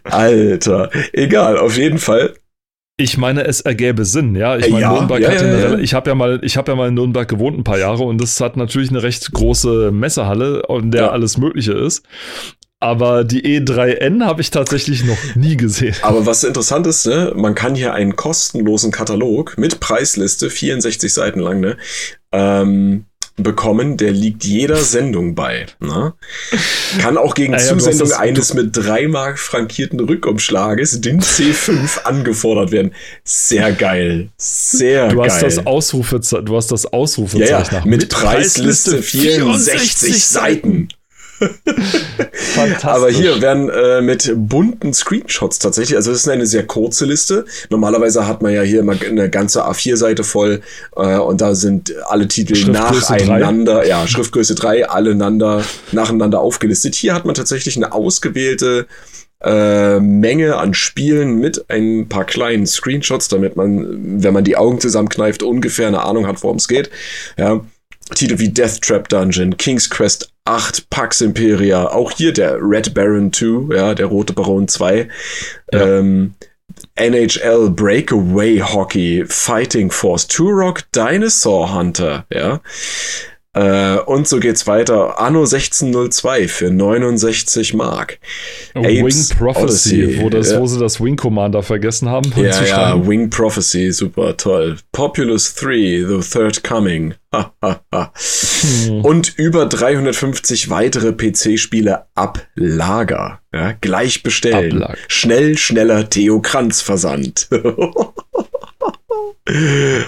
Alter. Egal, auf jeden Fall ich meine, es ergäbe Sinn, ja. Ich meine, ja, Nürnberg ja, hatte eine, ja, ich habe ja mal, ich habe ja mal in Nürnberg gewohnt ein paar Jahre und das hat natürlich eine recht große Messehalle, in der alles Mögliche ist. Aber die E3N habe ich tatsächlich noch nie gesehen. Aber was interessant ist, ne, man kann hier einen kostenlosen Katalog mit Preisliste, 64 Seiten lang, ne, ähm, bekommen, der liegt jeder Sendung bei. Ne? Kann auch gegen [LAUGHS] ja, Zusendung eines mit drei Mark frankierten Rückumschlages, den C5, angefordert werden. Sehr geil. Sehr du geil. Hast das Ausrufe, du hast das Ausrufezeichen ja, ja, mit, mit Preisliste 64, 64 Seiten. [LAUGHS] Fantastisch. Aber hier werden äh, mit bunten Screenshots tatsächlich, also das ist eine sehr kurze Liste. Normalerweise hat man ja hier immer eine ganze A4-Seite voll äh, und da sind alle Titel nacheinander, 3. ja, Schriftgröße 3, alleinander, nacheinander aufgelistet. Hier hat man tatsächlich eine ausgewählte äh, Menge an Spielen mit ein paar kleinen Screenshots, damit man, wenn man die Augen zusammenkneift, ungefähr eine Ahnung hat, worum es geht. Ja. Titel wie Death Trap Dungeon, King's Quest 8, Pax Imperia, auch hier der Red Baron 2, ja, der Rote Baron 2, ja. ähm, NHL Breakaway Hockey, Fighting Force, Turok Dinosaur Hunter, ja. Äh, und so geht's weiter. Anno 1602 für 69 Mark. Wing Prophecy, wo, das, ja. wo sie das Wing Commander vergessen haben. Ja, ja, Wing Prophecy, super toll. Populous 3, The Third Coming. hm. Und über 350 weitere PC-Spiele ab Lager. Ja, gleich bestellen. Ablag. Schnell, schneller Theo Kranz Versand. [LAUGHS]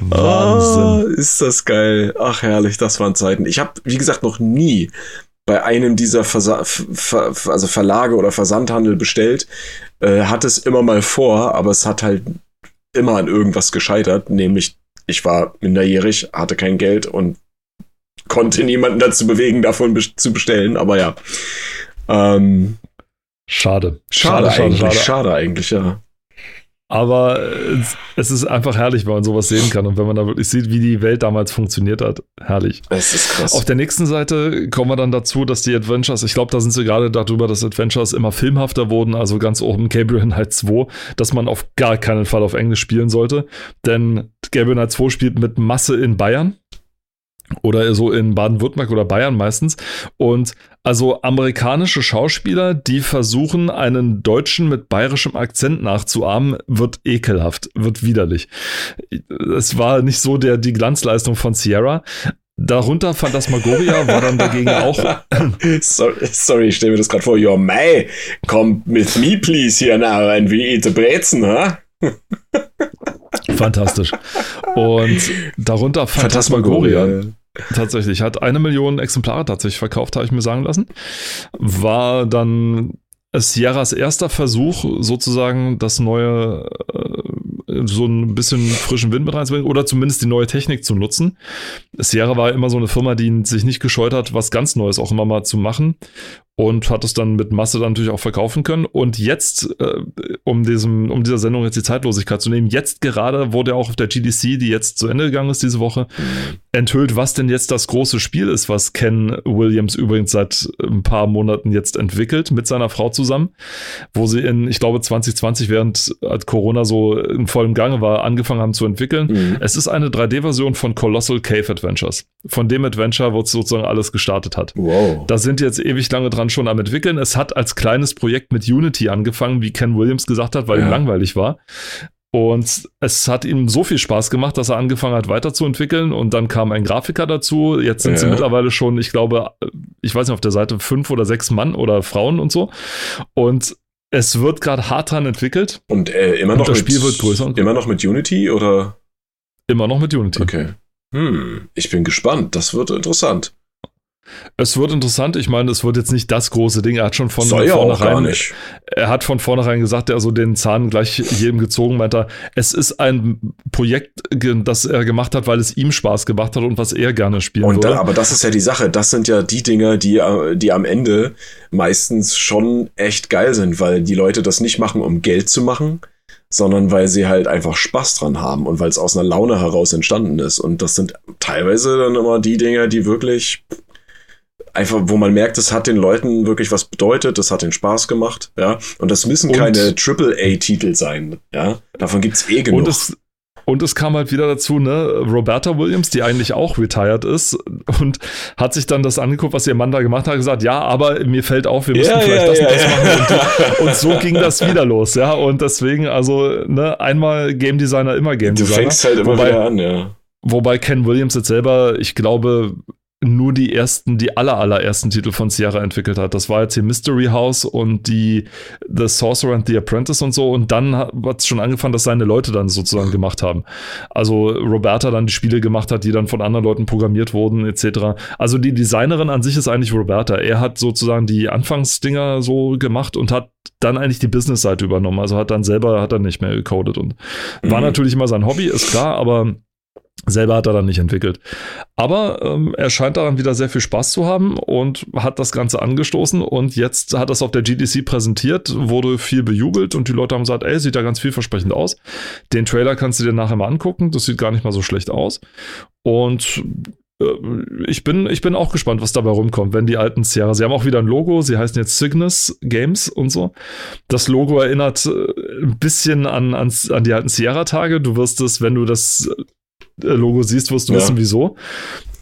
Wahnsinn. Oh, ist das geil. Ach, herrlich, das waren Zeiten. Ich habe, wie gesagt, noch nie bei einem dieser Versa Ver also Verlage oder Versandhandel bestellt. Äh, hat es immer mal vor, aber es hat halt immer an irgendwas gescheitert. Nämlich, ich war minderjährig, hatte kein Geld und konnte niemanden dazu bewegen, davon be zu bestellen. Aber ja. Ähm, schade. Schade, schade, eigentlich, schade. schade eigentlich, ja. Aber es ist einfach herrlich, wenn man sowas sehen kann und wenn man da wirklich sieht, wie die Welt damals funktioniert hat. Herrlich. Es ist krass. Auf der nächsten Seite kommen wir dann dazu, dass die Adventures, ich glaube, da sind sie gerade darüber, dass Adventures immer filmhafter wurden, also ganz oben Gabriel [LAUGHS] Knight 2, dass man auf gar keinen Fall auf Englisch spielen sollte. Denn Gabriel Knight 2 spielt mit Masse in Bayern oder so in Baden-Württemberg oder Bayern meistens. Und also amerikanische Schauspieler, die versuchen, einen Deutschen mit bayerischem Akzent nachzuahmen, wird ekelhaft, wird widerlich. Es war nicht so der, die Glanzleistung von Sierra. Darunter Phantasmagoria war dann dagegen auch. [LAUGHS] sorry, sorry, ich stelle mir das gerade vor. Your May, come with me, please, here now, and we eat the Brezen, huh? Fantastisch. Und darunter Phantasmagoria. Phantasmagoria. Tatsächlich, hat eine Million Exemplare tatsächlich verkauft, habe ich mir sagen lassen. War dann Sierras erster Versuch, sozusagen das neue, äh, so ein bisschen frischen Wind mit reinzubringen oder zumindest die neue Technik zu nutzen. Sierra war immer so eine Firma, die sich nicht gescheut hat, was ganz Neues auch immer mal zu machen und hat es dann mit Masse dann natürlich auch verkaufen können. Und jetzt, äh, um, diesem, um dieser Sendung jetzt die Zeitlosigkeit zu nehmen, jetzt gerade wurde auch auf der GDC, die jetzt zu Ende gegangen ist diese Woche, enthüllt, was denn jetzt das große Spiel ist, was Ken Williams übrigens seit ein paar Monaten jetzt entwickelt mit seiner Frau zusammen, wo sie in, ich glaube, 2020, während Corona so in vollem Gange war, angefangen haben zu entwickeln. Mhm. Es ist eine 3D-Version von Colossal Cave Adventures. Von dem Adventure, wo es sozusagen alles gestartet hat. Wow. Da sind jetzt ewig lange dran schon am entwickeln. Es hat als kleines Projekt mit Unity angefangen, wie Ken Williams gesagt hat, weil ja. ihm langweilig war. Und es hat ihm so viel Spaß gemacht, dass er angefangen hat weiterzuentwickeln. Und dann kam ein Grafiker dazu. Jetzt sind ja. sie mittlerweile schon, ich glaube, ich weiß nicht, auf der Seite fünf oder sechs Mann oder Frauen und so. Und es wird gerade hart dran entwickelt. Und äh, immer noch und das mit, Spiel wird größer. Immer noch mit Unity oder? Immer noch mit Unity. Okay. Hm, ich bin gespannt. Das wird interessant. Es wird interessant. Ich meine, es wird jetzt nicht das große Ding. Er hat schon von Soll vornherein, er hat von vornherein gesagt, er also den Zahn gleich jedem gezogen, meint er. Es ist ein Projekt, das er gemacht hat, weil es ihm Spaß gemacht hat und was er gerne spielen und würde. aber das ist ja die Sache. Das sind ja die Dinge, die, die am Ende meistens schon echt geil sind, weil die Leute das nicht machen, um Geld zu machen, sondern weil sie halt einfach Spaß dran haben und weil es aus einer Laune heraus entstanden ist. Und das sind teilweise dann immer die Dinge, die wirklich einfach, wo man merkt, es hat den Leuten wirklich was bedeutet, das hat den Spaß gemacht, ja. Und das müssen und, keine Triple-A-Titel sein, ja. Davon gibt's eh genug. Und es, und es kam halt wieder dazu, ne, Roberta Williams, die eigentlich auch retired ist und hat sich dann das angeguckt, was ihr Mann da gemacht hat, gesagt, ja, aber mir fällt auf, wir müssen ja, vielleicht ja, das ja, und das machen. Und, und, so ging das wieder los, ja. Und deswegen, also, ne, einmal Game Designer, immer Game Designer. Du fängst halt immer wobei, wieder an, ja. Wobei Ken Williams jetzt selber, ich glaube, nur die ersten, die aller, allerersten Titel von Sierra entwickelt hat. Das war jetzt hier Mystery House und die The Sorcerer and the Apprentice und so. Und dann hat es schon angefangen, dass seine Leute dann sozusagen gemacht haben. Also Roberta dann die Spiele gemacht hat, die dann von anderen Leuten programmiert wurden, etc. Also die Designerin an sich ist eigentlich Roberta. Er hat sozusagen die Anfangsdinger so gemacht und hat dann eigentlich die Business-Seite übernommen. Also hat dann selber, hat er nicht mehr gecodet und war mhm. natürlich immer sein Hobby, ist klar, aber Selber hat er dann nicht entwickelt. Aber ähm, er scheint daran wieder sehr viel Spaß zu haben und hat das Ganze angestoßen und jetzt hat das auf der GDC präsentiert, wurde viel bejubelt und die Leute haben gesagt, ey, sieht ja ganz vielversprechend aus. Den Trailer kannst du dir nachher mal angucken, das sieht gar nicht mal so schlecht aus. Und äh, ich bin, ich bin auch gespannt, was dabei rumkommt, wenn die alten Sierra. Sie haben auch wieder ein Logo, sie heißen jetzt Cygnus Games und so. Das Logo erinnert äh, ein bisschen an, an, an die alten Sierra-Tage. Du wirst es, wenn du das Logo siehst, wirst du ja. wissen, wieso.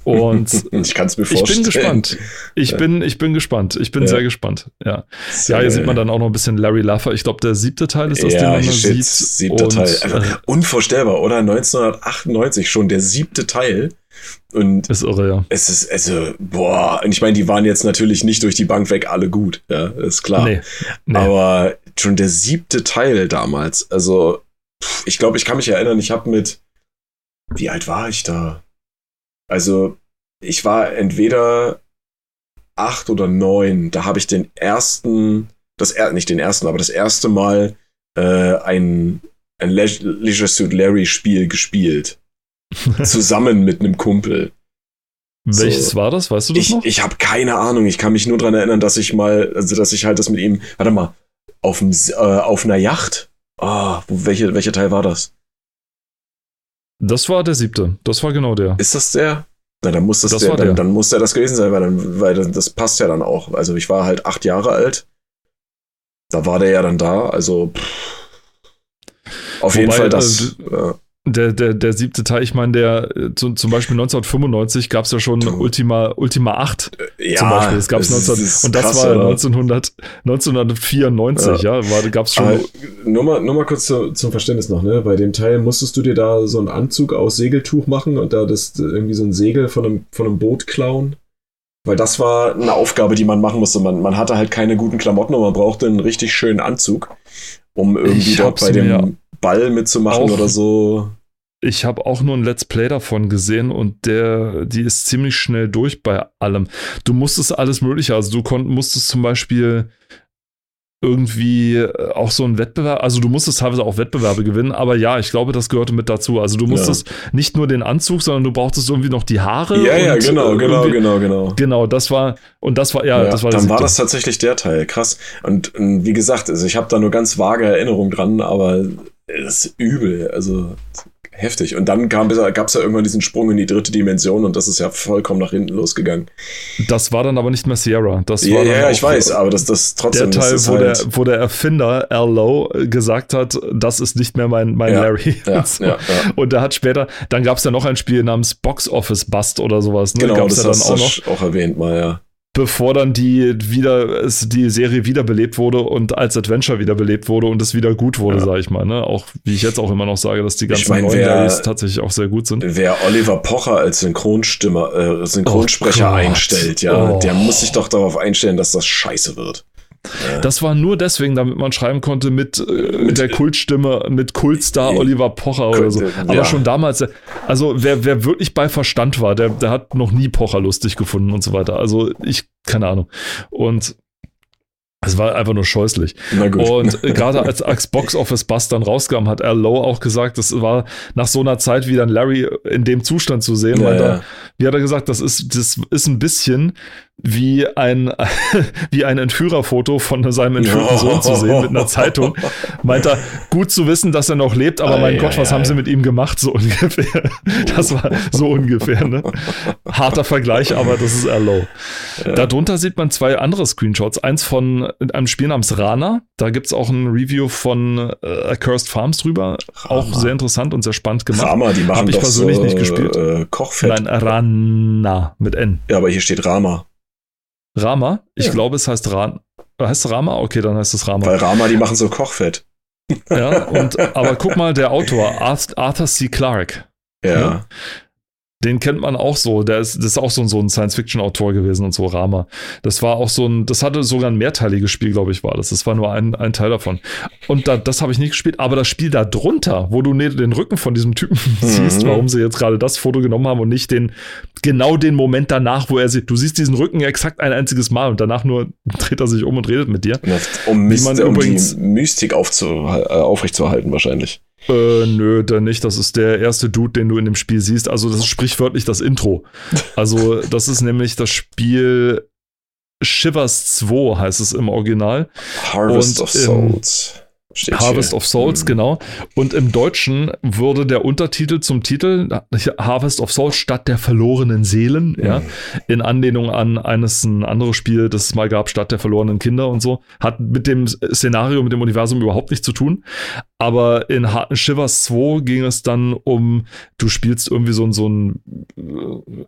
Und [LAUGHS] ich kann es mir vorstellen. Ich bin gespannt. Ich bin, ich bin gespannt. Ich bin ja. sehr gespannt. Ja. Ja, hier sieht man dann auch noch ein bisschen Larry Laffer. Ich glaube, der siebte Teil ist das, ja, den man sieht. Siebter und, Teil. Einfach äh, unvorstellbar, oder? 1998 schon der siebte Teil. Und ist irre, ja. Es ist, also, boah, und ich meine, die waren jetzt natürlich nicht durch die Bank weg alle gut, ja, ist klar. Nee, nee. Aber schon der siebte Teil damals, also, ich glaube, ich kann mich erinnern, ich habe mit, wie alt war ich da? Also, ich war entweder acht oder neun. Da habe ich den ersten, das er, nicht den ersten, aber das erste Mal äh, ein, ein Le Leisure Suit Larry Spiel gespielt. [LAUGHS] zusammen mit einem Kumpel. Welches so. war das? Weißt du das ich, noch? Ich habe keine Ahnung. Ich kann mich nur daran erinnern, dass ich mal, also dass ich halt das mit ihm, warte mal, auf, äh, auf einer Yacht Ah, oh, welche, welcher Teil war das? Das war der siebte. Das war genau der. Ist das der? Na, dann muss das, das der, dann, der. dann muss der das gewesen sein, weil, dann, weil das passt ja dann auch. Also ich war halt acht Jahre alt. Da war der ja dann da. Also pff. auf Wobei, jeden Fall das. Äh, ja der, der, der siebte Teil, ich meine, der zum, zum Beispiel 1995 gab es ja schon Ultima, Ultima 8 ja, zum Beispiel. Das gab's 19, und das krass, war 1900, 1994, ja, ja gab es schon. Aber nur mal, nur mal kurz zu, zum Verständnis noch, ne? Bei dem Teil musstest du dir da so einen Anzug aus Segeltuch machen und da das irgendwie so ein Segel von einem, von einem Boot klauen? Weil das war eine Aufgabe, die man machen musste. Man, man hatte halt keine guten Klamotten und man brauchte einen richtig schönen Anzug, um irgendwie dort bei dem Ball mitzumachen auch, oder so. Ich habe auch nur ein Let's Play davon gesehen und der, die ist ziemlich schnell durch bei allem. Du musstest alles Mögliche, also du konnt, musstest zum Beispiel irgendwie äh, auch so ein Wettbewerb, also du musstest teilweise auch Wettbewerbe gewinnen, aber ja, ich glaube, das gehörte mit dazu. Also du musstest ja. nicht nur den Anzug, sondern du brauchtest irgendwie noch die Haare. Ja, ja, genau, genau, genau, genau. Genau, das war, und das war, ja, ja das war Dann war das tatsächlich der Teil, krass. Und, und wie gesagt, also ich habe da nur ganz vage Erinnerungen dran, aber es ist übel. Also heftig. Und dann gab es ja irgendwann diesen Sprung in die dritte Dimension und das ist ja vollkommen nach hinten losgegangen. Das war dann aber nicht mehr Sierra. Das ja, war ja ich weiß, aber das, das trotzdem. Der Teil, wo, halt der, wo der Erfinder Al Lowe gesagt hat, das ist nicht mehr mein, mein ja, Larry. Ja, [LAUGHS] so. ja, und er hat später, dann gab es ja noch ein Spiel namens Box Office Bust oder sowas. Ne? Genau, gab's das ja dann auch noch. auch erwähnt mal, ja bevor dann die wieder die Serie wiederbelebt wurde und als Adventure wiederbelebt wurde und es wieder gut wurde, ja. sage ich mal. Ne? Auch wie ich jetzt auch immer noch sage, dass die ganzen ich mein, neuen wer, tatsächlich auch sehr gut sind. Wer Oliver Pocher als Synchronstimmer, äh, Synchronsprecher oh einstellt, ja, oh. der muss sich doch darauf einstellen, dass das scheiße wird. Das war nur deswegen, damit man schreiben konnte mit, äh, mit der Kultstimme, mit Kultstar Oliver Pocher oder so. Aber ja. schon damals, also wer, wer wirklich bei Verstand war, der, der hat noch nie Pocher lustig gefunden und so weiter. Also ich, keine Ahnung. Und es war einfach nur scheußlich. Und äh, gerade als Axe Box Office Bus dann rauskam, hat Al Lowe auch gesagt, das war nach so einer Zeit wie dann Larry in dem Zustand zu sehen. Ja, ja. Wie hat er gesagt, das ist, das ist ein bisschen wie ein, [LAUGHS] wie ein Entführerfoto von seinem entführten Sohn zu sehen mit einer Zeitung. Meint er, gut zu wissen, dass er noch lebt, aber mein Gott, was haben sie mit ihm gemacht? So ungefähr. Das war so ungefähr, ne? Harter Vergleich, aber das ist Low. Ja. Darunter sieht man zwei andere Screenshots. Eins von einem Spiel namens Rana. Da gibt es auch ein Review von äh, Accursed Farms drüber. Rama. Auch sehr interessant und sehr spannend gemacht. Rama, die machen Hab ich persönlich so, nicht gespielt. Äh, Kochfett. Nein, Rana mit N. Ja, aber hier steht Rama. Rama? Ich ja. glaube, es heißt Rama. Heißt es Rama? Okay, dann heißt es Rama. Weil Rama, die machen so Kochfett. Ja, und, aber guck mal, der Autor, Arthur C. Clarke. Ja. ja. Den kennt man auch so. Der ist, das ist auch so, so ein Science-Fiction-Autor gewesen und so, Rama. Das war auch so ein, das hatte sogar ein mehrteiliges Spiel, glaube ich, war das. Das war nur ein, ein Teil davon. Und da, das habe ich nicht gespielt, aber das Spiel da drunter, wo du den Rücken von diesem Typen [LAUGHS] mhm. siehst, warum sie jetzt gerade das Foto genommen haben und nicht den, genau den Moment danach, wo er sieht, du siehst diesen Rücken exakt ein einziges Mal und danach nur [LAUGHS] dreht er sich um und redet mit dir. Um, Myst um übrigens, die Mystik aufzu, äh, aufrechtzuerhalten, wahrscheinlich. Äh, nö, dann nicht. Das ist der erste Dude, den du in dem Spiel siehst. Also, das ist sprichwörtlich das Intro. Also, [LAUGHS] das ist nämlich das Spiel Shivers 2, heißt es im Original. Harvest Und of Souls. Harvest hier. of Souls, mhm. genau. Und im Deutschen würde der Untertitel zum Titel Harvest of Souls statt der verlorenen Seelen, mhm. ja, in Anlehnung an eines ein anderes Spiel, das es mal gab, statt der verlorenen Kinder und so, hat mit dem Szenario, mit dem Universum überhaupt nichts zu tun. Aber in Harten Shivers 2 ging es dann um, du spielst irgendwie so, so ein,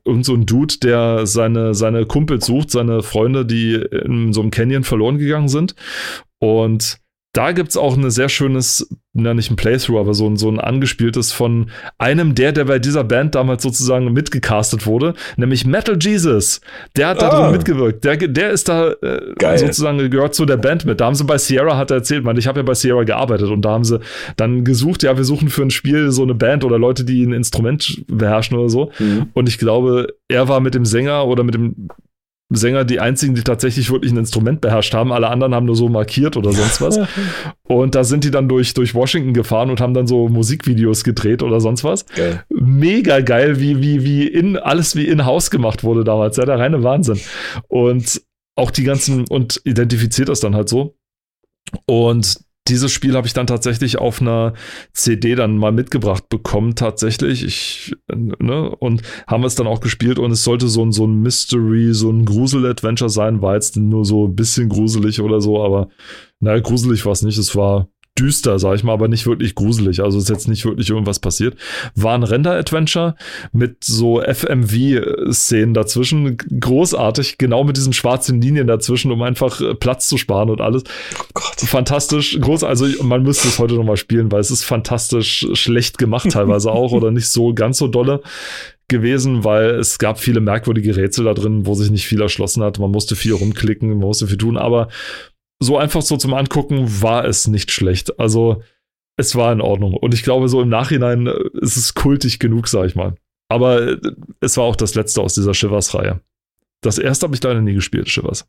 irgend so ein Dude, der seine, seine Kumpels sucht, seine Freunde, die in so einem Canyon verloren gegangen sind. Und da gibt es auch ein sehr schönes, na nicht ein Playthrough, aber so ein, so ein angespieltes von einem der, der bei dieser Band damals sozusagen mitgecastet wurde, nämlich Metal Jesus. Der hat ah. da drin mitgewirkt. Der, der ist da äh, sozusagen gehört zu der Band mit. Da haben sie bei Sierra, hat er erzählt, man, ich habe ja bei Sierra gearbeitet und da haben sie dann gesucht, ja, wir suchen für ein Spiel so eine Band oder Leute, die ein Instrument beherrschen oder so. Mhm. Und ich glaube, er war mit dem Sänger oder mit dem Sänger die einzigen, die tatsächlich wirklich ein Instrument beherrscht haben. Alle anderen haben nur so markiert oder sonst was. [LAUGHS] und da sind die dann durch, durch Washington gefahren und haben dann so Musikvideos gedreht oder sonst was. Geil. Mega geil, wie, wie, wie in, alles wie in-house gemacht wurde damals. Ja, der reine Wahnsinn. Und auch die ganzen, und identifiziert das dann halt so. Und dieses Spiel habe ich dann tatsächlich auf einer CD dann mal mitgebracht bekommen, tatsächlich. Ich, ne, und haben es dann auch gespielt und es sollte so ein, so ein Mystery, so ein Grusel-Adventure sein, war jetzt nur so ein bisschen gruselig oder so, aber naja, gruselig war es nicht. Es war düster, sag ich mal, aber nicht wirklich gruselig. Also ist jetzt nicht wirklich irgendwas passiert. War ein Render-Adventure mit so FMV-Szenen dazwischen. Großartig, genau mit diesen schwarzen Linien dazwischen, um einfach äh, Platz zu sparen und alles. Oh fantastisch, groß. Also man müsste es heute nochmal spielen, weil es ist fantastisch schlecht gemacht [LAUGHS] teilweise auch oder nicht so ganz so dolle gewesen, weil es gab viele merkwürdige Rätsel da drin, wo sich nicht viel erschlossen hat. Man musste viel rumklicken, man musste viel tun, aber so einfach so zum Angucken war es nicht schlecht. Also es war in Ordnung. Und ich glaube, so im Nachhinein äh, ist es kultig genug, sag ich mal. Aber äh, es war auch das letzte aus dieser Shivers-Reihe. Das erste habe ich leider nie gespielt, Shivers.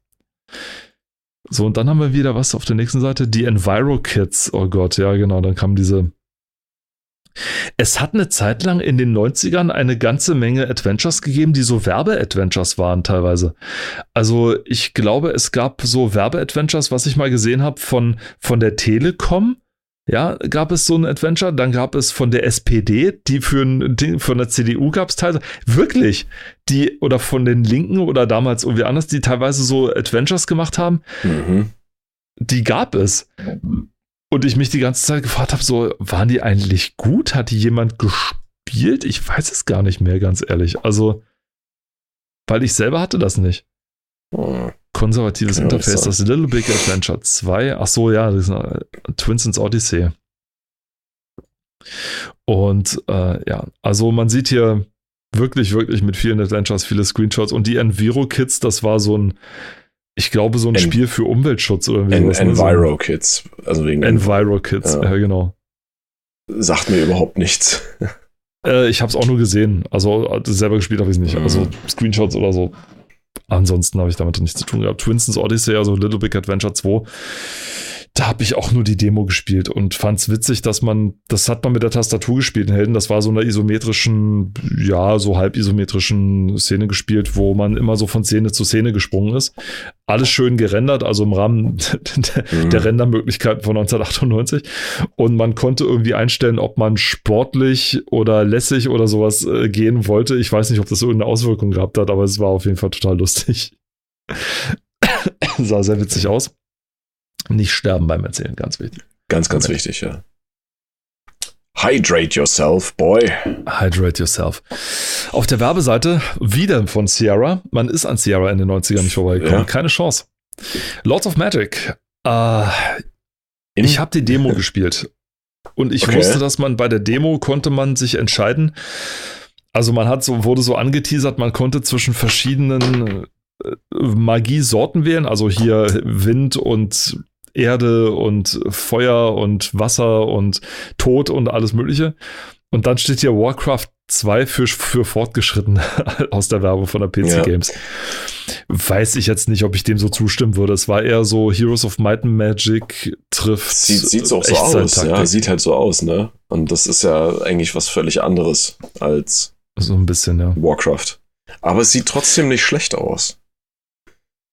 So, und dann haben wir wieder was auf der nächsten Seite. Die Enviro Kids. Oh Gott, ja, genau. Dann kam diese es hat eine Zeit lang in den 90ern eine ganze Menge Adventures gegeben, die so Werbe-Adventures waren teilweise. Also ich glaube, es gab so Werbe-Adventures, was ich mal gesehen habe von, von der Telekom. Ja, gab es so ein Adventure, dann gab es von der SPD, die für ein von der CDU gab es teilweise, wirklich, die, oder von den Linken oder damals irgendwie anders, die teilweise so Adventures gemacht haben. Mhm. Die gab es. Und ich mich die ganze Zeit gefragt habe, so, waren die eigentlich gut? Hat die jemand gespielt? Ich weiß es gar nicht mehr, ganz ehrlich. Also, weil ich selber hatte das nicht. Hm. Konservatives ja, Interface, das Little Big Adventure 2. Ach so, ja, das ist eine, Twinsons Odyssey. Und äh, ja, also man sieht hier wirklich, wirklich mit vielen Adventures viele Screenshots. Und die Enviro Kids, das war so ein ich glaube, so ein en Spiel für Umweltschutz oder en ne? Enviro Kids. Also wegen Enviro Kids, ja. ja, genau. Sagt mir überhaupt nichts. Äh, ich habe es auch nur gesehen. Also selber gespielt habe ich es nicht. Mhm. Also Screenshots oder so. Ansonsten habe ich damit nichts zu tun gehabt. Twinsons Odyssey, also Little Big Adventure 2 da habe ich auch nur die Demo gespielt und fand es witzig, dass man, das hat man mit der Tastatur gespielt in Helden, das war so einer isometrischen, ja, so halb isometrischen Szene gespielt, wo man immer so von Szene zu Szene gesprungen ist. Alles schön gerendert, also im Rahmen [LAUGHS] mhm. der Rendermöglichkeiten von 1998. Und man konnte irgendwie einstellen, ob man sportlich oder lässig oder sowas äh, gehen wollte. Ich weiß nicht, ob das irgendeine Auswirkung gehabt hat, aber es war auf jeden Fall total lustig. [COUGHS] Sah sehr witzig aus. Nicht sterben beim Erzählen, ganz wichtig. Ganz, ganz Moment. wichtig, ja. Hydrate yourself, boy. Hydrate yourself. Auf der Werbeseite wieder von Sierra. Man ist an Sierra in den 90ern nicht vorbeigekommen. Ja. Keine Chance. Lords of Magic. Äh, ich habe die Demo [LAUGHS] gespielt. Und ich okay. wusste, dass man bei der Demo konnte man sich entscheiden. Also man hat so, wurde so angeteasert, man konnte zwischen verschiedenen äh, Magiesorten wählen. Also hier Wind und Erde und Feuer und Wasser und Tod und alles Mögliche. Und dann steht hier Warcraft 2 für, für Fortgeschritten [LAUGHS] aus der Werbung von der PC ja. Games. Weiß ich jetzt nicht, ob ich dem so zustimmen würde. Es war eher so Heroes of Might and Magic trifft. Sieht, sieht's auch so aus, ja. Sieht halt so aus, ne? Und das ist ja eigentlich was völlig anderes als so ein bisschen, ja. Warcraft. Aber es sieht trotzdem nicht schlecht aus.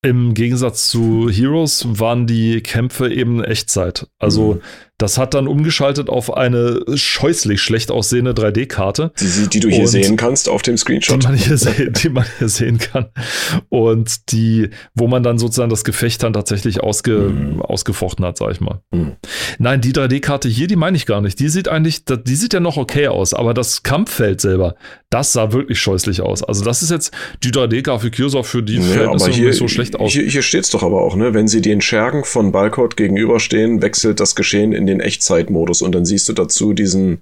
Im Gegensatz zu Heroes waren die Kämpfe eben Echtzeit. Also mhm. Das hat dann umgeschaltet auf eine scheußlich schlecht aussehende 3D-Karte. Die, die, du hier sehen kannst auf dem Screenshot. Die man, hier sehen, die man hier sehen kann. Und die, wo man dann sozusagen das Gefecht dann tatsächlich ausge, mhm. ausgefochten hat, sag ich mal. Mhm. Nein, die 3D-Karte hier, die meine ich gar nicht. Die sieht eigentlich, die sieht ja noch okay aus, aber das Kampffeld selber, das sah wirklich scheußlich aus. Also das ist jetzt die 3D-Grafik für die nee, Verhältnisse hier, so schlecht aus. Hier, hier steht es doch aber auch, ne? Wenn sie den Schergen von Balkot gegenüberstehen, wechselt das Geschehen in den Echtzeitmodus und dann siehst du dazu diesen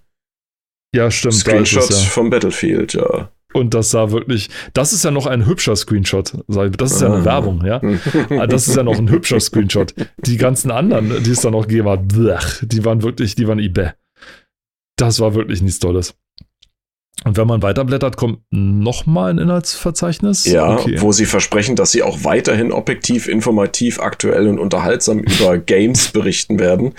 ja, stimmt, Screenshot es, ja. vom Battlefield, ja. Und das sah wirklich, das ist ja noch ein hübscher Screenshot. Das ist ja eine ah. Werbung, ja. [LAUGHS] Ah, das ist ja noch ein hübscher Screenshot. Die ganzen anderen, die es da noch gegeben hat, die waren wirklich, die waren ibä. Das war wirklich nichts Tolles. Und wenn man weiterblättert, kommt nochmal ein Inhaltsverzeichnis. Ja, okay. wo sie versprechen, dass sie auch weiterhin objektiv, informativ, aktuell und unterhaltsam über [LAUGHS] Games berichten werden.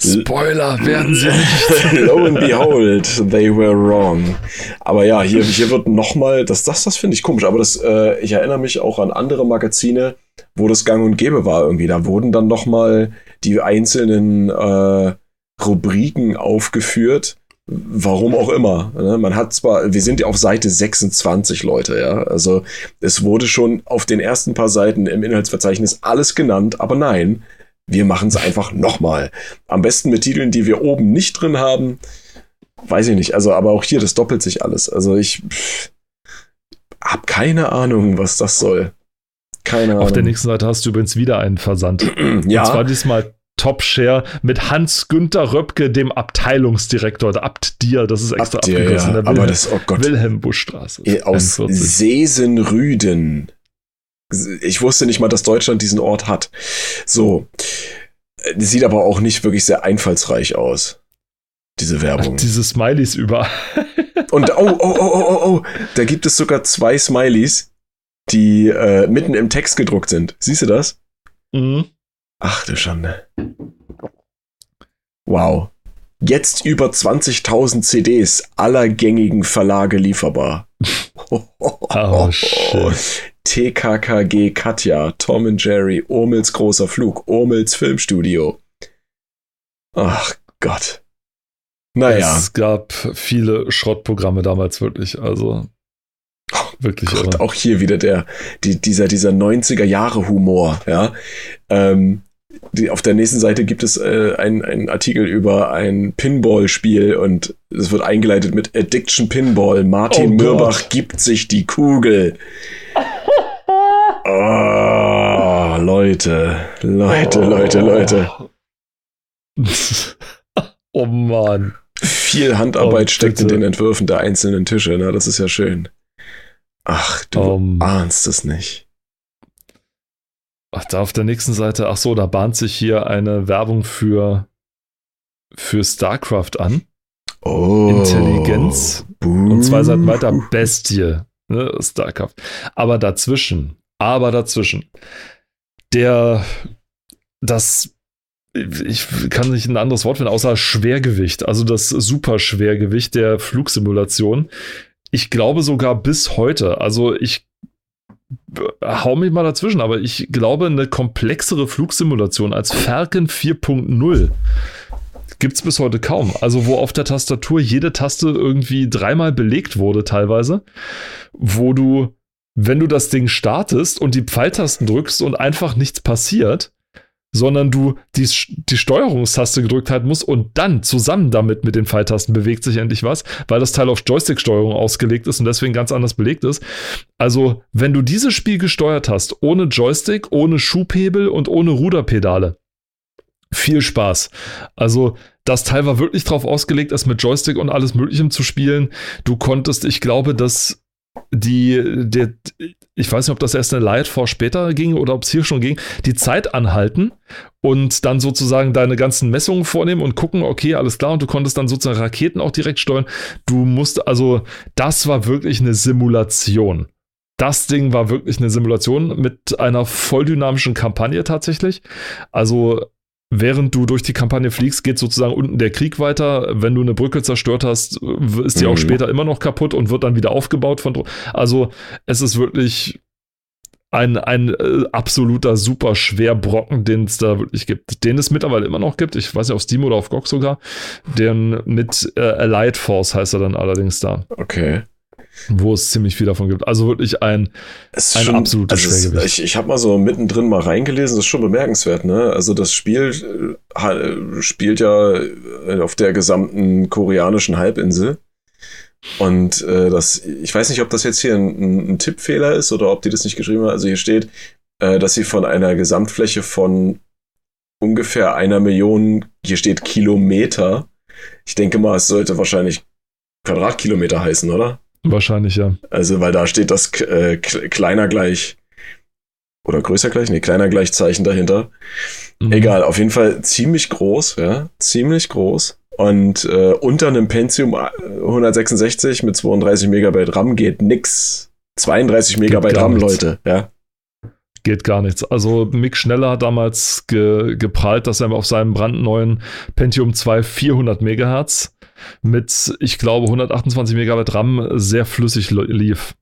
Spoiler werden sie nicht. [LAUGHS] Lo and behold, they were wrong. Aber ja, hier, hier wird nochmal, das, das, das finde ich komisch, aber das, äh, ich erinnere mich auch an andere Magazine, wo das gang und gäbe war irgendwie. Da wurden dann nochmal die einzelnen äh, Rubriken aufgeführt. Warum auch immer. Ne? Man hat zwar, wir sind ja auf Seite 26, Leute, ja. Also es wurde schon auf den ersten paar Seiten im Inhaltsverzeichnis alles genannt, aber nein, wir machen es einfach nochmal. Am besten mit Titeln, die wir oben nicht drin haben. Weiß ich nicht. Also, aber auch hier, das doppelt sich alles. Also ich pff, hab keine Ahnung, was das soll. Keine Ahnung. Auf der nächsten Seite hast du übrigens wieder einen Versand. [CLEARS THROAT] ja. Und zwar diesmal Top Share mit Hans-Günther Röpke, dem Abteilungsdirektor, der Abt Dir, das ist extra Abdir, abgekürzt. ja. der Aber Wilhelm, das, oh Gott. Wilhelm Buschstraße. Eh, Aus 41. Sesenrüden. Ich wusste nicht mal, dass Deutschland diesen Ort hat. So. Äh, Sieht aber auch nicht wirklich sehr einfallsreich aus. Diese Werbung. Diese Smileys überall. [LAUGHS] Und oh, oh, oh, oh, oh, oh, da gibt es sogar zwei Smileys, die äh, mitten im Text gedruckt sind. Siehst du das? Mhm. Ach du Schande. Wow. Jetzt über 20.000 CDs aller gängigen Verlage lieferbar. [LAUGHS] Oh, shit. TKKG Katja, Tom and Jerry, Urmels großer Flug, Urmels Filmstudio. Ach Gott. Naja. Es gab viele Schrottprogramme damals wirklich, also wirklich Gott, irre. auch hier wieder der, die, dieser, dieser 90er Jahre Humor, ja. Ähm, die, auf der nächsten Seite gibt es äh, einen Artikel über ein Pinball-Spiel und es wird eingeleitet mit Addiction Pinball. Martin Oh Gott. Mürbach gibt sich die Kugel. [LAUGHS] Oh, Leute, Leute, Leute, [LAUGHS] Leute. oh Mann. Viel Handarbeit Oh, steckt in den Entwürfen der einzelnen Tische, ne? Das ist ja schön. Ach, du Mann. ahnst es nicht. Ach, da auf der nächsten Seite, ach so, da bahnt sich hier eine Werbung für, für StarCraft an. Oh. Intelligenz. Buh. Und zwei Seiten weiter Bestie, ne, StarCraft. Aber dazwischen, aber dazwischen, der, das, ich kann nicht ein anderes Wort finden, außer Schwergewicht, also das Superschwergewicht der Flugsimulation. Ich glaube sogar bis heute, also ich hau mich mal dazwischen, aber ich glaube, eine komplexere Flugsimulation als Falcon 4.0 gibt es bis heute kaum. Also, wo auf der Tastatur jede Taste irgendwie dreimal belegt wurde, teilweise, wo du, wenn du das Ding startest und die Pfeiltasten drückst und einfach nichts passiert, sondern du die, die Steuerungstaste gedrückt halten musst und dann zusammen damit mit den Pfeiltasten bewegt sich endlich was, weil das Teil auf Joystick-Steuerung ausgelegt ist und deswegen ganz anders belegt ist. Also, wenn du dieses Spiel gesteuert hast, ohne Joystick, ohne Schubhebel und ohne Ruderpedale, viel Spaß. Also, das Teil war wirklich drauf ausgelegt, es mit Joystick und alles Möglichem zu spielen. Du konntest, ich glaube, dass die, der, ich weiß nicht, ob das erst in Lightforce später ging oder ob es hier schon ging, die Zeit anhalten und dann sozusagen deine ganzen Messungen vornehmen und gucken, okay, alles klar, und du konntest dann sozusagen Raketen auch direkt steuern. Du musst, also, das war wirklich eine Simulation. Das Ding war wirklich eine Simulation mit einer volldynamischen Kampagne tatsächlich. Also während du durch die Kampagne fliegst, geht sozusagen unten der Krieg weiter. Wenn du eine Brücke zerstört hast, ist die Mhm. auch später immer noch kaputt und wird dann wieder aufgebaut von. Also es ist wirklich ein, ein äh, absoluter super Schwerbrocken, den es da wirklich gibt. Den es mittlerweile immer noch gibt. Ich weiß nicht, auf Steam oder auf GOG sogar. Den mit äh, Allied Force heißt er dann allerdings da, Okay. Wo es ziemlich viel davon gibt. Also wirklich ein Es ist Ein absolutes es ist- Schwergewicht. Ich, ich habe mal so mittendrin mal reingelesen, das ist schon bemerkenswert, ne? Also das Spiel äh, ha- spielt ja äh, auf der gesamten koreanischen Halbinsel. Und äh, das, ich weiß nicht, ob das jetzt hier ein, ein Tippfehler ist oder ob die das nicht geschrieben haben. Also hier steht, äh, dass sie von einer Gesamtfläche von ungefähr einer Million, hier steht Kilometer. Ich denke mal, es sollte wahrscheinlich Quadratkilometer heißen, oder? Wahrscheinlich ja. Also, weil da steht das äh, kleiner gleich oder größer gleich, nee, kleiner gleich Zeichen dahinter. Mhm. Egal, auf jeden Fall ziemlich groß, ja, ziemlich groß. Und äh, unter einem Pentium äh, 166 mit 32 Megabyte RAM geht nix. 32 Megabyte gar RAM, nichts. Leute, ja. geht gar nichts. Also Mick Schneller hat damals ge geprahlt, dass er auf seinem brandneuen Pentium 2 400 Megahertz mit, ich glaube, 128 Megabyte RAM sehr flüssig lief.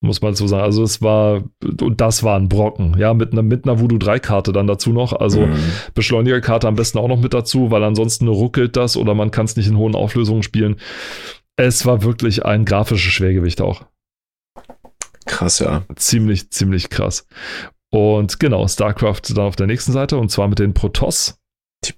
muss man so sagen. Also es war, und das war ein Brocken, ja, mit einer, mit einer Voodoo 3-Karte dann dazu noch. Also mhm. Beschleunigerkarte am besten auch noch mit dazu, weil ansonsten ruckelt das oder man kann es nicht in hohen Auflösungen spielen. Es war wirklich ein grafisches Schwergewicht auch. Krass, ja. Ziemlich, ziemlich krass. Und genau, StarCraft dann auf der nächsten Seite und zwar mit den Protoss.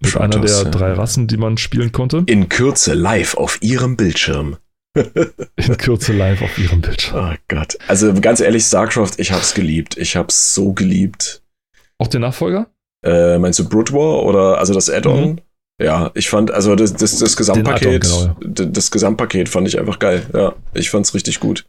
Mit einer der drei Rassen, die man spielen konnte. In Kürze live auf ihrem Bildschirm. [LAUGHS] In Kürze live auf ihrem Bildschirm. Oh Gott. Also ganz ehrlich, StarCraft, ich hab's geliebt. Ich hab's so geliebt. Auch den Nachfolger? Äh, meinst du Brood War oder also das Add-on? Mhm. Ja, ich fand, also das, das, das Gesamtpaket, genau, ja. das Gesamtpaket fand ich einfach geil. Ja, ich fand's richtig gut.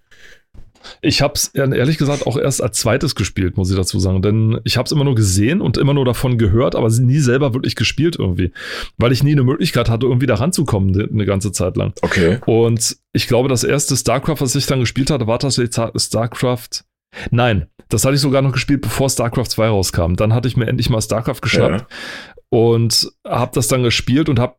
Ich habe es ehrlich gesagt auch erst als zweites gespielt, muss ich dazu sagen. Denn ich habe es immer nur gesehen und immer nur davon gehört, aber nie selber wirklich gespielt irgendwie. Weil ich nie eine Möglichkeit hatte, irgendwie da ranzukommen, eine ganze Zeit lang. Okay. Und ich glaube, das erste StarCraft, was ich dann gespielt hatte, war tatsächlich StarCraft. Nein, das hatte ich sogar noch gespielt, bevor StarCraft 2 rauskam. Dann hatte ich mir endlich mal StarCraft geschnappt ja. und habe das dann gespielt und habe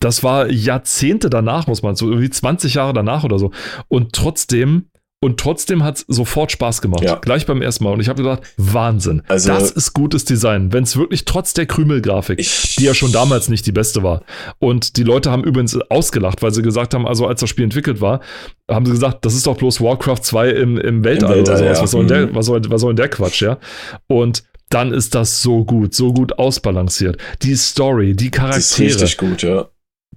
das war Jahrzehnte danach, muss man so, irgendwie 20 Jahre danach oder so. Und trotzdem und trotzdem hat es sofort Spaß gemacht. Ja. Gleich beim ersten Mal. Und ich habe gedacht, Wahnsinn. Also, das ist gutes Design. Wenn es wirklich trotz der Krümelgrafik, die ja schon damals nicht die beste war. Und die Leute haben übrigens ausgelacht, weil sie gesagt haben, also als das Spiel entwickelt war, haben sie gesagt, das ist doch bloß Warcraft 2 im, im Weltall, Im Weltall oder sowas. Ja. Was, soll mhm. der, was, soll, was soll denn der Quatsch, ja? Und dann ist das so gut, so gut ausbalanciert. Die Story, die Charaktere. Das ist richtig gut, ja.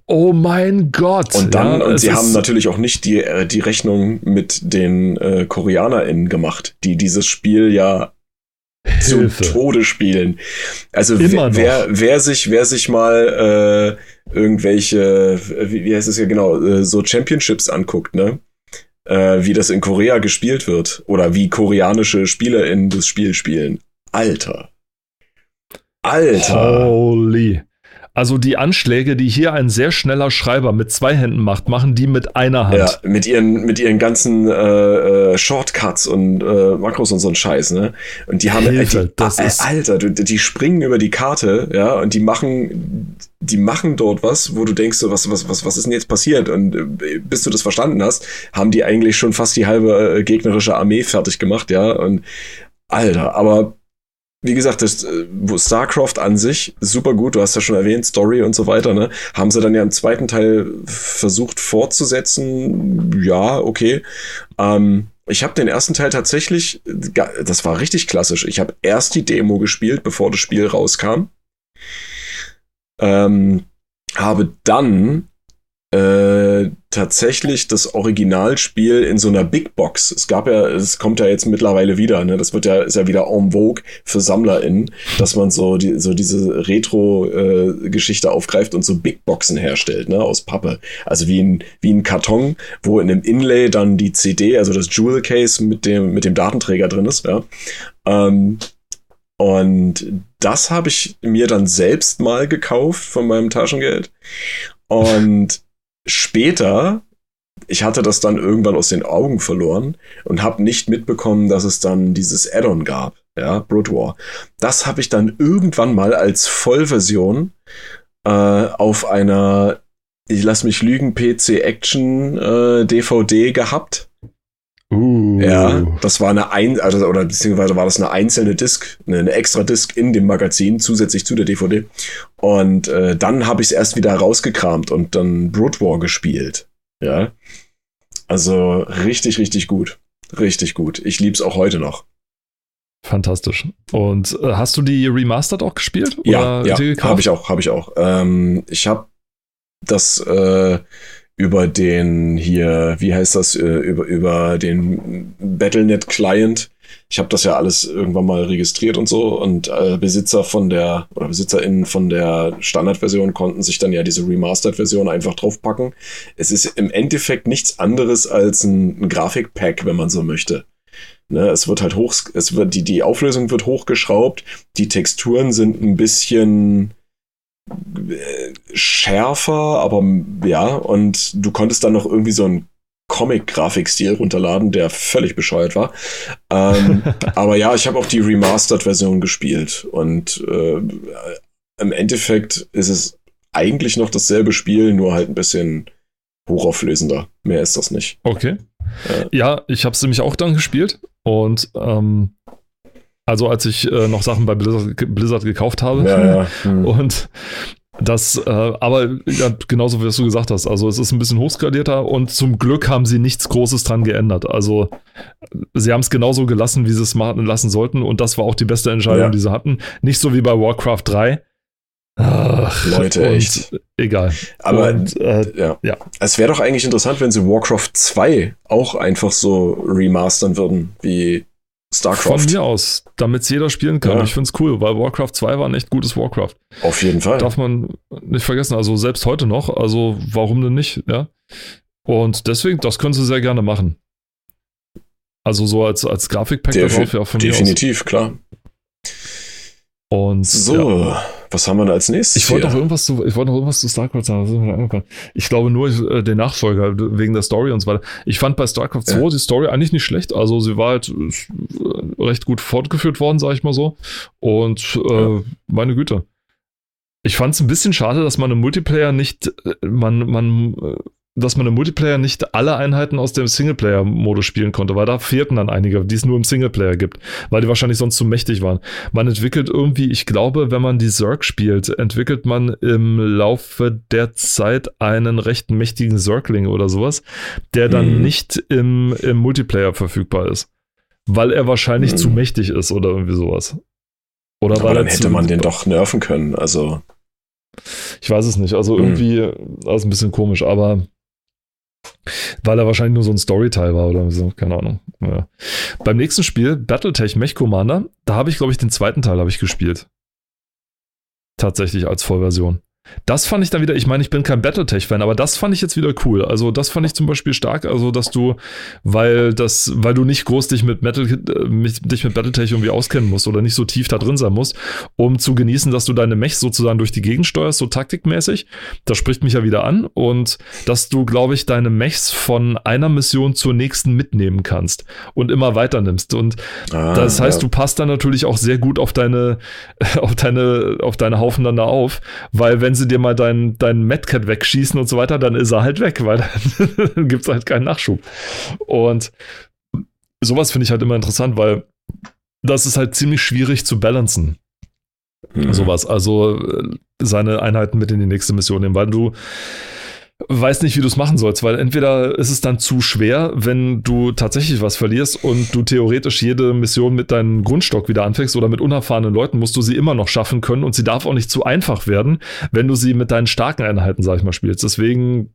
Oh mein Gott. Und dann, ja, und sie haben natürlich auch nicht die, äh, die Rechnung mit den äh, KoreanerInnen gemacht, die dieses Spiel ja Hilfe. zu Tode spielen. Also wer, wer, wer, sich, wer sich mal äh, irgendwelche, wie, wie heißt es ja genau, äh, so Championships anguckt, ne? Äh, wie das in Korea gespielt wird oder wie koreanische Spieler in das Spiel spielen. Alter. Alter. Holy. Also die Anschläge, die hier ein sehr schneller Schreiber mit zwei Händen macht, machen die mit einer Hand. Ja, mit ihren, mit ihren ganzen äh, äh, Shortcuts und äh, Makros und so ein Scheiß, ne? Und die haben Hilfe, äh, die, das äh, ist Alter, die, die springen über die Karte, ja, und die machen, die machen dort was, wo du denkst, so, was, was, was, was ist denn jetzt passiert? Und äh, bis du das verstanden hast, haben die eigentlich schon fast die halbe gegnerische Armee fertig gemacht, ja. Und Alter, aber wie gesagt, das äh, StarCraft an sich super gut. Du hast ja schon erwähnt, Story und so weiter. Ne, haben sie dann ja im zweiten Teil versucht fortzusetzen. Ja, okay. Ähm, ich habe den ersten Teil tatsächlich, das war richtig klassisch. Ich habe erst die Demo gespielt, bevor das Spiel rauskam. Ähm, habe dann äh, tatsächlich das Originalspiel in so einer Big Box. Es gab ja, es kommt ja jetzt mittlerweile wieder, ne? Das wird ja, ist ja wieder en vogue für SammlerInnen, dass man so, die, so diese Retro-Geschichte äh, aufgreift und so Big Boxen herstellt, ne? Aus Pappe. Also wie ein, wie ein Karton, wo in einem Inlay dann die CD, also das Jewel Case mit dem, mit dem Datenträger drin ist, ja. Ähm, und das habe ich mir dann selbst mal gekauft von meinem Taschengeld. Und später, ich hatte das dann irgendwann aus den Augen verloren und habe nicht mitbekommen, dass es dann dieses Add-on gab, ja, Brood War. Das habe ich dann irgendwann mal als Vollversion äh, auf einer, ich lass mich lügen, PC Action äh, DVD gehabt. Uh. Ja, das war eine ein, also oder beziehungsweise war das eine einzelne Disc, eine extra Disc in dem Magazin zusätzlich zu der DVD. Und äh, dann habe ich es erst wieder rausgekramt und dann Brood War gespielt. Ja, also richtig, richtig gut, richtig gut. Ich lieb's auch heute noch. Fantastisch. Und äh, hast du die Remastered auch gespielt? Ja, ja, habe ich auch, habe ich auch. Ähm, ich habe das äh, über den hier, wie heißt das, äh, über, über den Battlenet Client. Ich habe das ja alles irgendwann mal registriert und so und äh, Besitzer von der oder BesitzerInnen von der Standardversion konnten sich dann ja diese Remastered-Version einfach draufpacken. Es ist im Endeffekt nichts anderes als ein, ein Grafikpack, wenn man so möchte. Ne, es wird halt hoch, es wird, die, die Auflösung wird hochgeschraubt, die Texturen sind ein bisschen schärfer, aber ja, und du konntest dann noch irgendwie so einen Comic-Grafikstil runterladen, der völlig bescheuert war. Ähm, [LAUGHS] aber ja, ich habe auch die Remastered-Version gespielt und äh, im Endeffekt ist es eigentlich noch dasselbe Spiel, nur halt ein bisschen hochauflösender. Mehr ist das nicht. Okay. Ja, ich habe es nämlich auch dann gespielt und ähm, also als ich äh, noch Sachen bei Blizzard, Blizzard gekauft habe Ja, ja. [LAUGHS] Hm. und das, äh, aber ja, genauso wie du gesagt hast, also es ist ein bisschen hochskalierter und zum Glück haben sie nichts Großes dran geändert. Also sie haben es genauso gelassen, wie sie es machen lassen sollten und das war auch die beste Entscheidung, Ja. die sie hatten. Nicht so wie bei Warcraft 3. Ach, Leute, echt. Egal. Aber und, äh, ja. Ja. Es wäre doch eigentlich interessant, wenn sie Warcraft 2 auch einfach so remastern würden, wie von StarCraft. mir aus, damit es jeder spielen kann. Ja. Ich finde es cool, weil Warcraft 2 war ein echt gutes Warcraft. Auf jeden Fall. Darf man nicht vergessen. Also selbst heute noch. Also warum denn nicht? Ja. Und deswegen, das können sie sehr gerne machen. Also so als, als Grafikpack Defi- darauf, ja, von. Definitiv, klar. Und So, ja. Was haben wir da als nächstes? Ich wollte noch irgendwas zu, ich wollte noch irgendwas zu StarCraft sagen, das ist mir eingefallen. Ich glaube nur äh, den Nachfolger wegen der Story und so weiter. Ich fand bei StarCraft 2 Ja. die Story eigentlich nicht schlecht. Also sie war halt äh, recht gut fortgeführt worden, sage ich mal so. Und äh, Ja. meine Güte. Ich fand es ein bisschen schade, dass man im Multiplayer nicht, äh, man, man, äh, dass man im Multiplayer nicht alle Einheiten aus dem Singleplayer-Modus spielen konnte, weil da fehlten dann einige, die es nur im Singleplayer gibt, weil die wahrscheinlich sonst zu mächtig waren. Man entwickelt irgendwie, ich glaube, wenn man die Zerg spielt, entwickelt man im Laufe der Zeit einen recht mächtigen Zergling oder sowas, der dann Mhm. nicht im, im Multiplayer verfügbar ist. Weil er wahrscheinlich Mhm. zu mächtig ist oder irgendwie sowas. Oder Aber weil dann hätte man den doch nerven können. Also, Ich weiß es nicht. Also Hm. irgendwie, das ist ein bisschen komisch, aber weil er wahrscheinlich nur so ein Storyteil war oder so, keine Ahnung. Ja. Beim nächsten Spiel, Battletech Mech Commander, da habe ich, glaube ich, den zweiten Teil habe ich gespielt. Tatsächlich als Vollversion. Das fand ich dann wieder, ich meine, ich bin kein Battletech-Fan, aber das fand ich jetzt wieder cool. Also, das fand ich zum Beispiel stark, also, dass du, weil das, weil du nicht groß dich mit Metal, äh, mit, dich mit Battletech irgendwie auskennen musst oder nicht so tief da drin sein musst, um zu genießen, dass du deine Mechs sozusagen durch die Gegend steuerst, so taktikmäßig. Das spricht mich ja wieder an und dass du, glaube ich, deine Mechs von einer Mission zur nächsten mitnehmen kannst und immer weiter nimmst. Und ah, das heißt, ja. du passt dann natürlich auch sehr gut auf deine, [LAUGHS] auf deine, auf deine Haufen dann da auf, weil wenn sie dir mal deinen dein Medcat wegschießen und so weiter, dann ist er halt weg, weil [LAUGHS] dann gibt es halt keinen Nachschub. Und sowas finde ich halt immer interessant, weil das ist halt ziemlich schwierig zu balancen Mhm. sowas. Also äh, seine Einheiten mit in die nächste Mission nehmen, weil du weißt nicht, wie du es machen sollst, weil entweder ist es dann zu schwer, wenn du tatsächlich was verlierst und du theoretisch jede Mission mit deinem Grundstock wieder anfängst oder mit unerfahrenen Leuten, musst du sie immer noch schaffen können und sie darf auch nicht zu einfach werden, wenn du sie mit deinen starken Einheiten, sag ich mal, spielst. Deswegen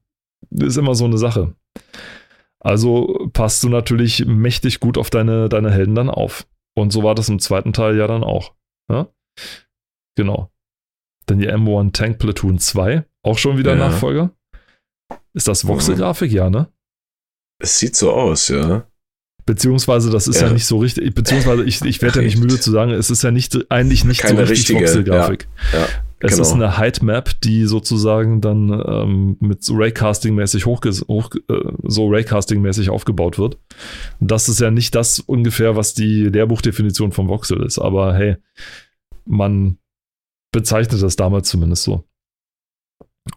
ist immer so eine Sache. Also passt du natürlich mächtig gut auf deine, deine Helden dann auf. Und so war das im zweiten Teil ja dann auch. Ja? Genau. Dann die M1 Tank Platoon 2, auch schon wieder Ja. Nachfolger. Ist das Voxel-Grafik? Ja, ne? Es sieht so aus, ja. Beziehungsweise, das ist ja, Ja. nicht so richtig, beziehungsweise ich, ich werde ja nicht müde zu sagen, es ist ja nicht, eigentlich nicht Keine so richtig Voxel-Grafik. Ja, Es genau. ist eine Height-Map, die sozusagen dann ähm, mit so Raycasting-mäßig hoch, äh, so Raycasting-mäßig aufgebaut wird. Das ist ja nicht das ungefähr, was die Lehrbuchdefinition von Voxel ist. Aber hey, man bezeichnet das damals zumindest so.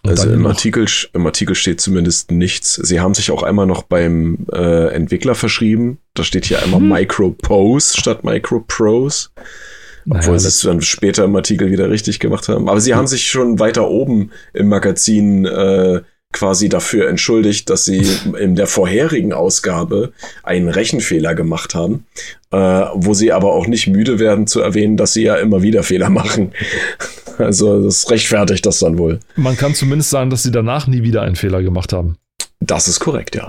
Und Also im Artikel, im Artikel steht zumindest nichts. Sie haben sich auch einmal noch beim äh, Entwickler verschrieben. Da steht hier einmal Hm. Micropose statt Microprose. Obwohl Naja, sie es dann später im Artikel wieder richtig gemacht haben. Aber sie haben sich schon weiter oben im Magazin äh, quasi dafür entschuldigt, dass sie in der vorherigen Ausgabe einen Rechenfehler gemacht haben, äh, wo sie aber auch nicht müde werden zu erwähnen, dass sie ja immer wieder Fehler machen. [LAUGHS] Also das rechtfertigt das dann wohl. man kann zumindest sagen, dass sie danach nie wieder einen Fehler gemacht haben. Das ist korrekt, ja.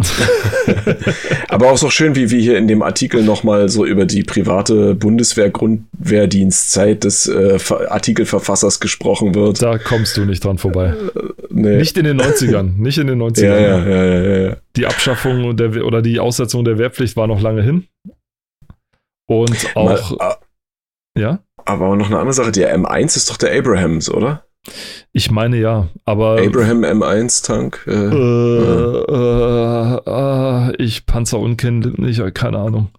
[LAUGHS] Aber auch so schön, wie wir hier in dem Artikel nochmal so über die private Bundeswehr-Grundwehrdienstzeit des äh, Ver- Artikelverfassers gesprochen wird. Da kommst du nicht dran vorbei. Nee. Nicht in den 90ern. [LAUGHS] Nicht in den 90ern. ja, ja, ja, ja, ja. Die Abschaffung der, oder die Aussetzung der Wehrpflicht war noch lange hin. Und auch, Mal, ja, aber auch noch eine andere Sache, der M1 ist doch der Abrahams, oder? ich meine ja, aber Abraham M1-Tank. äh, Äh, äh, äh, ich Panzer unkenntlich, keine Ahnung.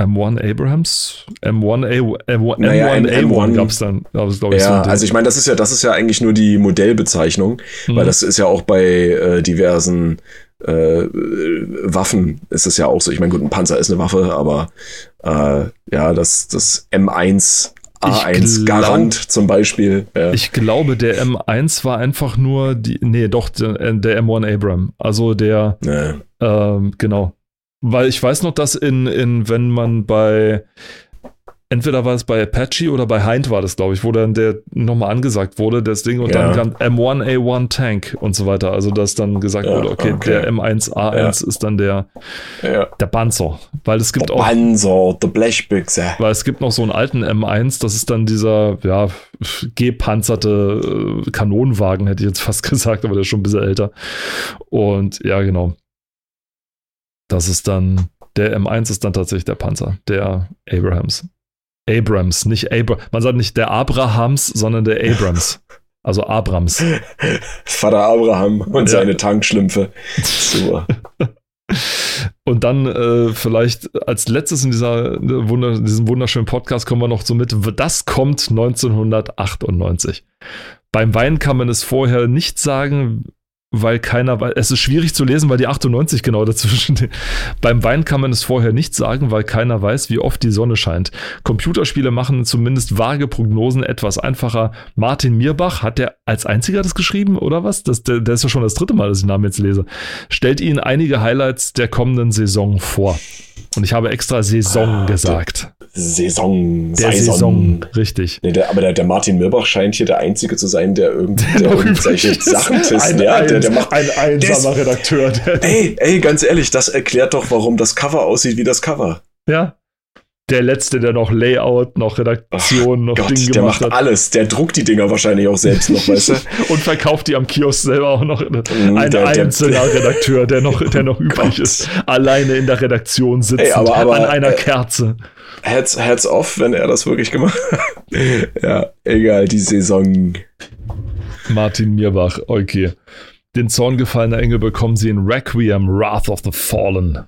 M1 Abrahams? M1A, M1, Naja, M1 A1 M1 gab es dann, glaube ich, so ja, Ding. also ich meine, das ist ja, das ist ja eigentlich nur die Modellbezeichnung, Mhm. weil das ist ja auch bei äh, diversen äh, Waffen ist es ja auch so. Ich meine, gut, ein Panzer ist eine Waffe, aber äh, ja, das, das M1 A1 glaub, Garant zum Beispiel. Ja. Ich glaube, der M1 war einfach nur die, nee, doch, der, der M1 Abram. Also der, nee. ähm, genau. Weil ich weiß noch, dass in, in, wenn man bei entweder war es bei Apache oder bei Hind war das, glaube ich, wo dann der nochmal angesagt wurde, das Ding, und ja. dann kam M1A1 Tank und so weiter. Also, dass dann gesagt ja, wurde, okay, okay, der M1A1 ja. ist dann der, der Panzer. Weil es gibt der auch. Panzer, der Blechbüchse. Weil es gibt noch so einen alten M1, das ist dann dieser, ja, gepanzerte äh, Kanonenwagen, hätte ich jetzt fast [LAUGHS] gesagt, aber der ist schon ein bisschen älter. Und ja, genau. Das ist dann, der M1 ist dann tatsächlich der Panzer, der Abrahams. Abrams, nicht Abra man sagt nicht der Abrahams, sondern der Abrams. [LAUGHS] Also Abrams. Vater Abraham und ja. seine Tankschlümpfe. Super. [LAUGHS] Und dann äh, vielleicht als letztes in dieser, Wunder, diesem wunderschönen Podcast kommen wir noch so mit, das kommt 1998. Beim Wein kann man es vorher nicht sagen, weil keiner weiß. Es ist schwierig zu lesen, weil die 98 genau dazwischen. [LAUGHS] Beim Wein kann man es vorher nicht sagen, weil keiner weiß, wie oft die Sonne scheint. Computerspiele machen zumindest vage Prognosen etwas einfacher. Martin Mirbach hat der als einziger das geschrieben, oder was? Das, der, der ist ja schon das dritte Mal, dass ich den Namen jetzt lese. Stellt Ihnen einige Highlights der kommenden Saison vor. Und ich habe extra Saison ah, gesagt. Saison. Der Saison, Saison richtig. Nee, der, aber der, der, Martin Mirbach scheint hier der Einzige zu sein, der, irgend, [LAUGHS] der, der irgendwelche Sachen testet. Ja, der, der macht, ein einsamer Redakteur. ey, ey, ganz ehrlich, das erklärt doch, warum das Cover aussieht wie das Cover. Ja, der Letzte, der noch Layout, noch Redaktion, noch Gott, Dinge der macht hat. alles. Der druckt die Dinger wahrscheinlich auch selbst noch, weißt du? [LAUGHS] Und verkauft die am Kiosk selber auch noch. Mm, Ein der, einzelner der, Redakteur, der noch, der noch [LAUGHS] übrig Gott. ist. Alleine in der Redaktion sitzt an einer äh, Kerze. Heads, heads off, wenn er das wirklich gemacht hat. [LAUGHS] ja, egal, die Saison. Martin Mierbach, okay. Den Zorngefallener Engel bekommen sie in Requiem, Wrath of the Fallen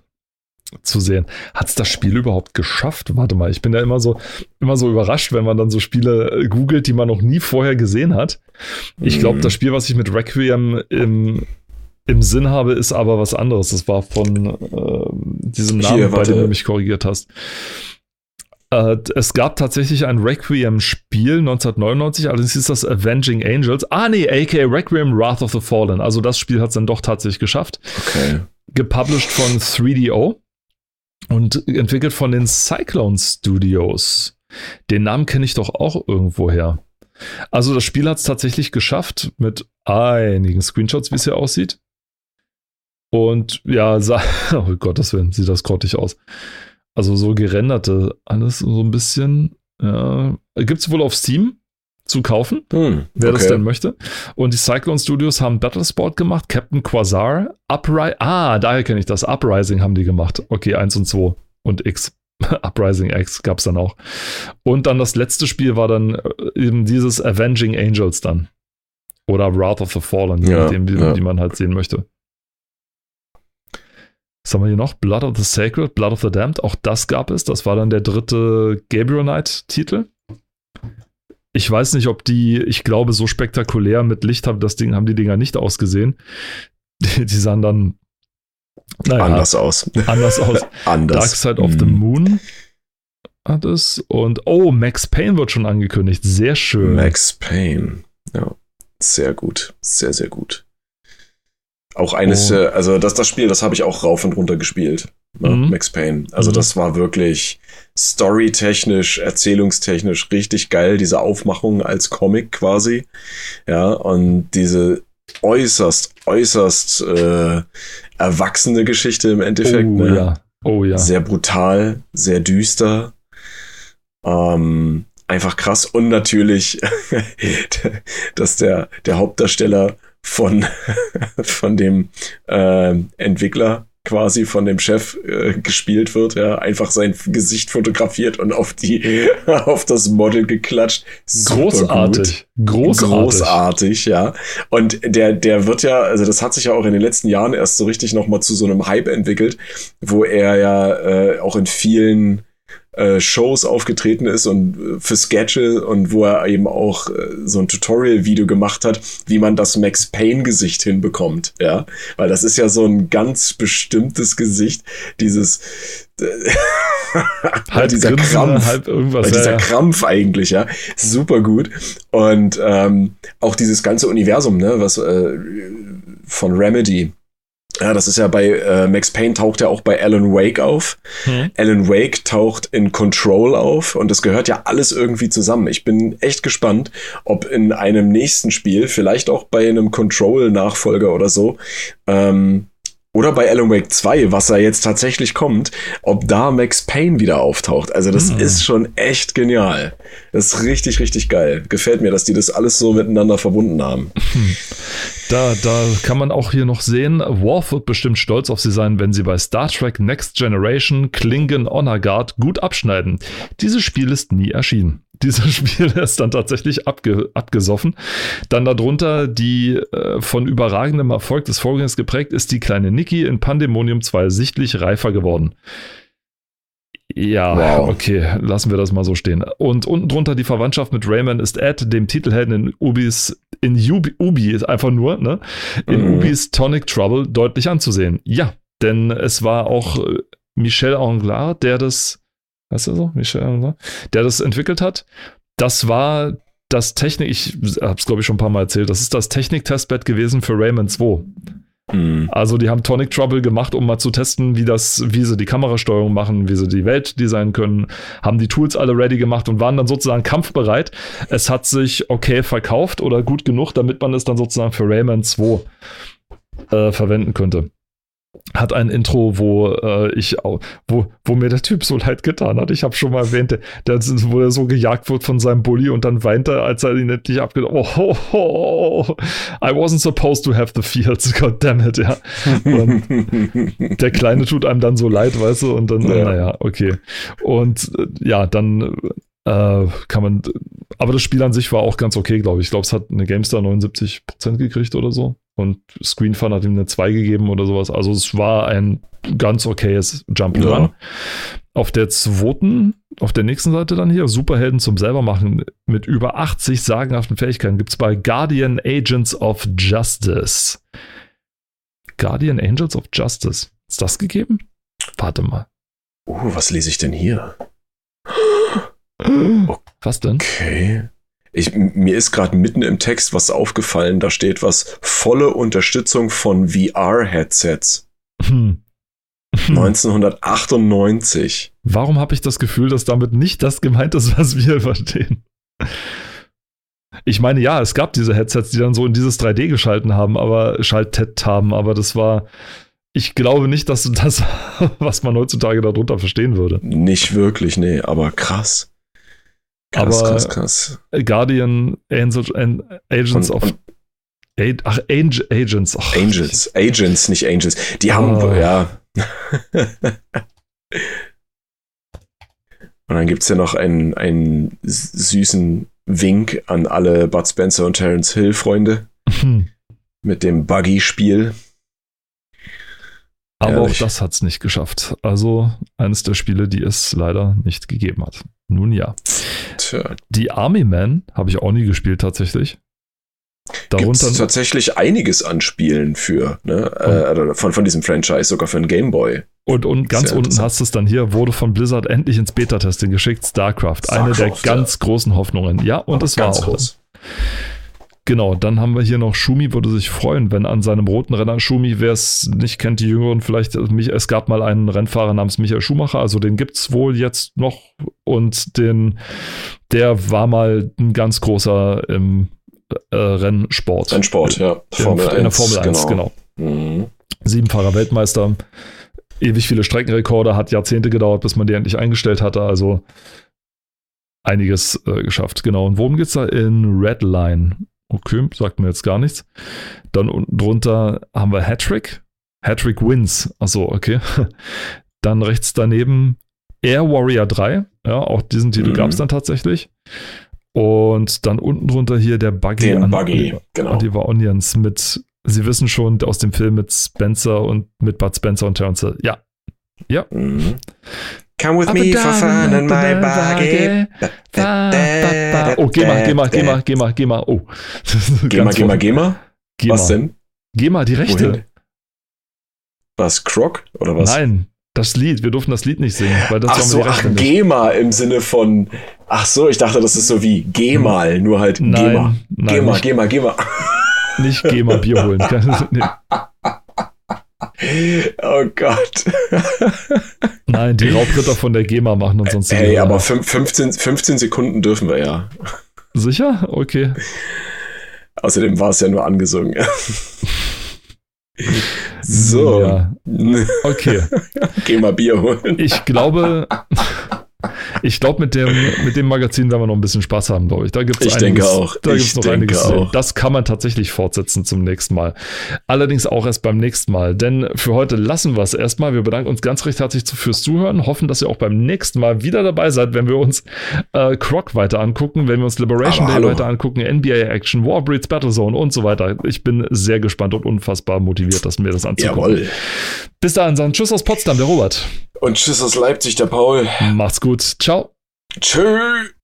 zu sehen. Hat es das Spiel überhaupt geschafft? Warte mal, ich bin ja immer so, immer so überrascht, wenn man dann so Spiele äh, googelt, die man noch nie vorher gesehen hat. Ich glaube, mhm. das Spiel, was ich mit Requiem im, im Sinn habe, ist aber was anderes. Das war von äh, diesem Namen, Hier, bei dem du mich korrigiert hast. Äh, es gab tatsächlich ein Requiem-Spiel 1999, allerdings ist das Avenging Angels. Ah, nee, aka Requiem Wrath of the Fallen. Also das Spiel hat es dann doch tatsächlich geschafft. Okay. Gepublished von 3DO und entwickelt von den Cyclone Studios. Den Namen kenne ich doch auch irgendwoher. Also das Spiel hat es tatsächlich geschafft mit einigen Screenshots, wie es hier aussieht. Und ja, [LAUGHS] oh Gott, das sieht das grottig aus. Also so gerenderte, alles so ein bisschen. Ja. Gibt es wohl auf Steam? zu kaufen, hm, wer okay. das denn möchte. Und die Cyclone Studios haben Battlesport gemacht, Captain Quasar, Uprising, ah, daher kenne ich das, Uprising haben die gemacht. Okay, 1 und 2 und X. [LAUGHS] Uprising X gab es dann auch. Und dann das letzte Spiel war dann äh, eben dieses Avenging Angels dann. Oder Wrath of the Fallen, ja, nachdem, die, ja. die man halt sehen möchte. Was haben wir hier noch? Blood of the Sacred, Blood of the Damned, auch das gab es. Das war dann der dritte Gabriel Knight-Titel. Ich weiß nicht, ob die, ich glaube, so spektakulär mit Licht haben das Ding, haben die Dinger nicht ausgesehen. Die, [LAUGHS] die sahen dann naja, anders aus. Anders aus. [LAUGHS] anders. Dark Side of the hm. Moon hat es. Und oh, Max Payne wird schon angekündigt. Sehr schön. Max Payne. Ja, sehr gut. Sehr, sehr gut. Auch eines, oh. also das, das Spiel, das habe ich auch rauf und runter gespielt. Ne? Mhm. Max Payne. Also mhm. das war wirklich storytechnisch, erzählungstechnisch richtig geil, diese Aufmachung als Comic quasi. Ja, und diese äußerst, äußerst äh, erwachsene Geschichte im Endeffekt. Oh ne? ja. Oh ja. Sehr brutal, sehr düster. Ähm, einfach krass. Und natürlich, [LAUGHS] dass der, der Hauptdarsteller von, [LAUGHS] von dem äh, Entwickler quasi von dem Chef äh, gespielt wird, ja, einfach sein Gesicht fotografiert und auf die [LAUGHS] auf das Model geklatscht. Super Großartig. Gut. Großartig. Großartig, ja. Und der der wird ja, also das hat sich ja auch in den letzten Jahren erst so richtig noch mal zu so einem Hype entwickelt, wo er ja äh, auch in vielen äh, Shows aufgetreten ist und äh, für Sketche und wo er eben auch äh, so ein Tutorial-Video gemacht hat, wie man das Max Payne-Gesicht hinbekommt, ja. Weil das ist ja so ein ganz bestimmtes Gesicht, dieses [LAUGHS] halb dieser Grinsen, Krampf, halb irgendwas, dieser ja. Krampf eigentlich, ja, super gut. Und ähm, auch dieses ganze Universum, ne, was äh, von Remedy, ja, das ist ja bei äh, Max Payne taucht ja auch bei Alan Wake auf. Hm. Alan Wake taucht in Control auf und das gehört ja alles irgendwie zusammen. Ich bin echt gespannt, ob in einem nächsten Spiel, vielleicht auch bei einem Control-Nachfolger oder so, ähm, oder bei Alan Wake 2, was da jetzt tatsächlich kommt, ob da Max Payne wieder auftaucht. Also das mhm. ist schon echt genial. Das ist richtig, richtig geil. Gefällt mir, dass die das alles so miteinander verbunden haben. Da, da kann man auch hier noch sehen, Worf wird bestimmt stolz auf sie sein, wenn sie bei Star Trek Next Generation Klingon Honor Guard gut abschneiden. Dieses Spiel ist nie erschienen dieses [LAUGHS] Spiel ist dann tatsächlich abge, abgesoffen. Dann darunter die äh, von überragendem Erfolg des Vorgängers geprägt ist die kleine Niki in Pandemonium 2 sichtlich reifer geworden. Ja, wow. okay, lassen wir das mal so stehen. Und unten drunter die Verwandtschaft mit Rayman ist Ed, dem Titelhelden in Ubis, in Ubi, Ubi ist einfach nur, ne? In mhm. Ubis Tonic Trouble deutlich anzusehen. Ja, denn es war auch äh, Michel Anglard, der das Weißt du so? Michel, der das entwickelt hat. Das war das Technik, ich habe es glaube ich schon ein paar Mal erzählt, das ist das Technik-Testbett gewesen für Rayman 2. Mhm. Also die haben Tonic Trouble gemacht, um mal zu testen, wie das, wie sie die Kamerasteuerung machen, wie sie die Welt designen können, haben die Tools alle ready gemacht und waren dann sozusagen kampfbereit. Es hat sich okay verkauft oder gut genug, damit man es dann sozusagen für Rayman 2 äh, verwenden könnte hat ein Intro, wo äh, ich wo, wo mir der Typ so leid getan hat. Ich habe schon mal erwähnt, der, der, wo er so gejagt wird von seinem Bully und dann weint er, als er ihn endlich abgeht. Oh, oh, oh, oh, I wasn't supposed to have the fields, [LAUGHS] god damn it, ja. Und der Kleine tut einem dann so leid, weißt du, und dann, ja. naja, okay. Und äh, ja, dann äh, kann man, aber das Spiel an sich war auch ganz okay, glaube ich. Ich glaube, es hat eine GameStar 79% gekriegt oder so und Screenfun hat ihm eine 2 gegeben oder sowas. Also es war ein ganz okayes Jump'n'Run. Ja. Auf der zweiten, auf der nächsten Seite dann hier, Superhelden zum selbermachen mit über 80 sagenhaften Fähigkeiten gibt es bei Guardian Agents of Justice. Guardian Angels of Justice. Ist das gegeben? Warte mal. Oh, was lese ich denn hier? Was denn? Okay. Ich, mir ist gerade mitten im Text was aufgefallen, da steht was, volle Unterstützung von VR-Headsets. Hm. 1998. Warum habe ich das Gefühl, dass damit nicht das gemeint ist, was wir [LAUGHS] verstehen? Ich meine, ja, es gab diese Headsets, die dann so in dieses 3D geschalten haben, aber schaltet haben, aber das war, ich glaube nicht, dass du [LAUGHS] das, was man heutzutage darunter verstehen würde. Nicht wirklich, nee, aber krass. Krass, aber krass, krass. Guardian Angels, Agents und, of. Und ach, Angel, Agents. Ach, Angels. Agents, nicht Angels. Die haben, oh. ja. und dann gibt es ja noch einen, einen süßen Wink an alle Bud Spencer und Terence Hill Freunde. mit dem Buggy-Spiel. Aber Ehrlich. auch das hat es nicht geschafft. Also eines der Spiele, die es leider nicht gegeben hat. Nun ja. Tja. Die Army Man habe ich auch nie gespielt tatsächlich. Darunter Gibt's tatsächlich einiges an Spielen für, ne? Äh, von, von diesem Franchise, sogar für einen Gameboy. Und, und ganz unten hast du es dann hier, wurde von Blizzard endlich ins Beta-Testing geschickt, StarCraft. StarCraft eine der ganz ja. großen Hoffnungen. Ja, und es war auch. Groß. Genau, dann haben wir hier noch Schumi, würde sich freuen, wenn an seinem roten Renner Schumi, wer es nicht kennt, die Jüngeren vielleicht, es gab mal einen Rennfahrer namens Michael Schumacher, also den gibt es wohl jetzt noch und den, der war mal ein ganz großer im äh, Rennsport. Rennsport, ja. Formel in, in der Formel 1, genau. genau. Mhm. Siebenfahrer Weltmeister, ewig viele Streckenrekorde, hat Jahrzehnte gedauert, bis man die endlich eingestellt hatte, also einiges äh, geschafft. Genau. Und worum geht es da? In Redline. Okay, sagt mir jetzt gar nichts. Dann unten drunter haben wir Hattrick. Hattrick Wins. Achso, okay. [LAUGHS] Dann rechts daneben Air Warrior 3. Ja, auch diesen Titel mhm. gab es dann tatsächlich. Und dann unten drunter hier der Buggy. Den Buggy, genau. Oliver Onions mit, Sie wissen schon, aus dem Film mit Spencer und mit Bud Spencer und Terence. Ja. Ja. Mhm. Come with me for fun in my buggy. Oh, geh mal, geh mal, geh mal, geh mal, geh mal. Oh. [LAUGHS] Geh mal, geh mal, geh mal. Geh Was denn? Geh mal, die Rechte. Wohin? Was, Croc oder was? Nein, das Lied. Wir durften das Lied nicht singen, weil das Ach so, ach, nicht. GEMA im Sinne von. Ach so, ich dachte, das ist so wie Geh mal, nur halt Nein, GEMA. nein, Geh mal, nicht, geh mal, geh mal. nicht geh mal Bier holen. [LAUGHS] [LAUGHS] Nee. Oh Gott. Nein, die [LAUGHS] Raubritter von der GEMA machen uns sonst die- aber fünf- 15, 15 Sekunden dürfen wir ja. Sicher? Okay. Außerdem war es ja nur angesungen. [LAUGHS] so. Ja, okay. [LAUGHS] Geh mal Bier holen. Ich glaube, ich glaube, mit dem, mit dem Magazin werden wir noch ein bisschen Spaß haben, glaube ich. Da gibt es Ich denke auch. Da Ich gibt's noch denke einiges auch. Das kann man tatsächlich fortsetzen zum nächsten Mal. Allerdings auch erst beim nächsten Mal. Denn für heute lassen wir es erstmal. Wir bedanken uns ganz recht herzlich fürs Zuhören. Hoffen, dass ihr auch beim nächsten Mal wieder dabei seid, wenn wir uns äh, Croc weiter angucken, wenn wir uns Liberation Aber Day hallo. weiter angucken, NBA Action, Warbreeds Battlezone und so weiter. Ich bin sehr gespannt und unfassbar motiviert, dass mir das anzugucken. Jawohl. Bis dahin, sagen Tschüss aus Potsdam, der Robert. Und tschüss aus Leipzig, der Paul. Macht's gut. Ciao. Tschüss.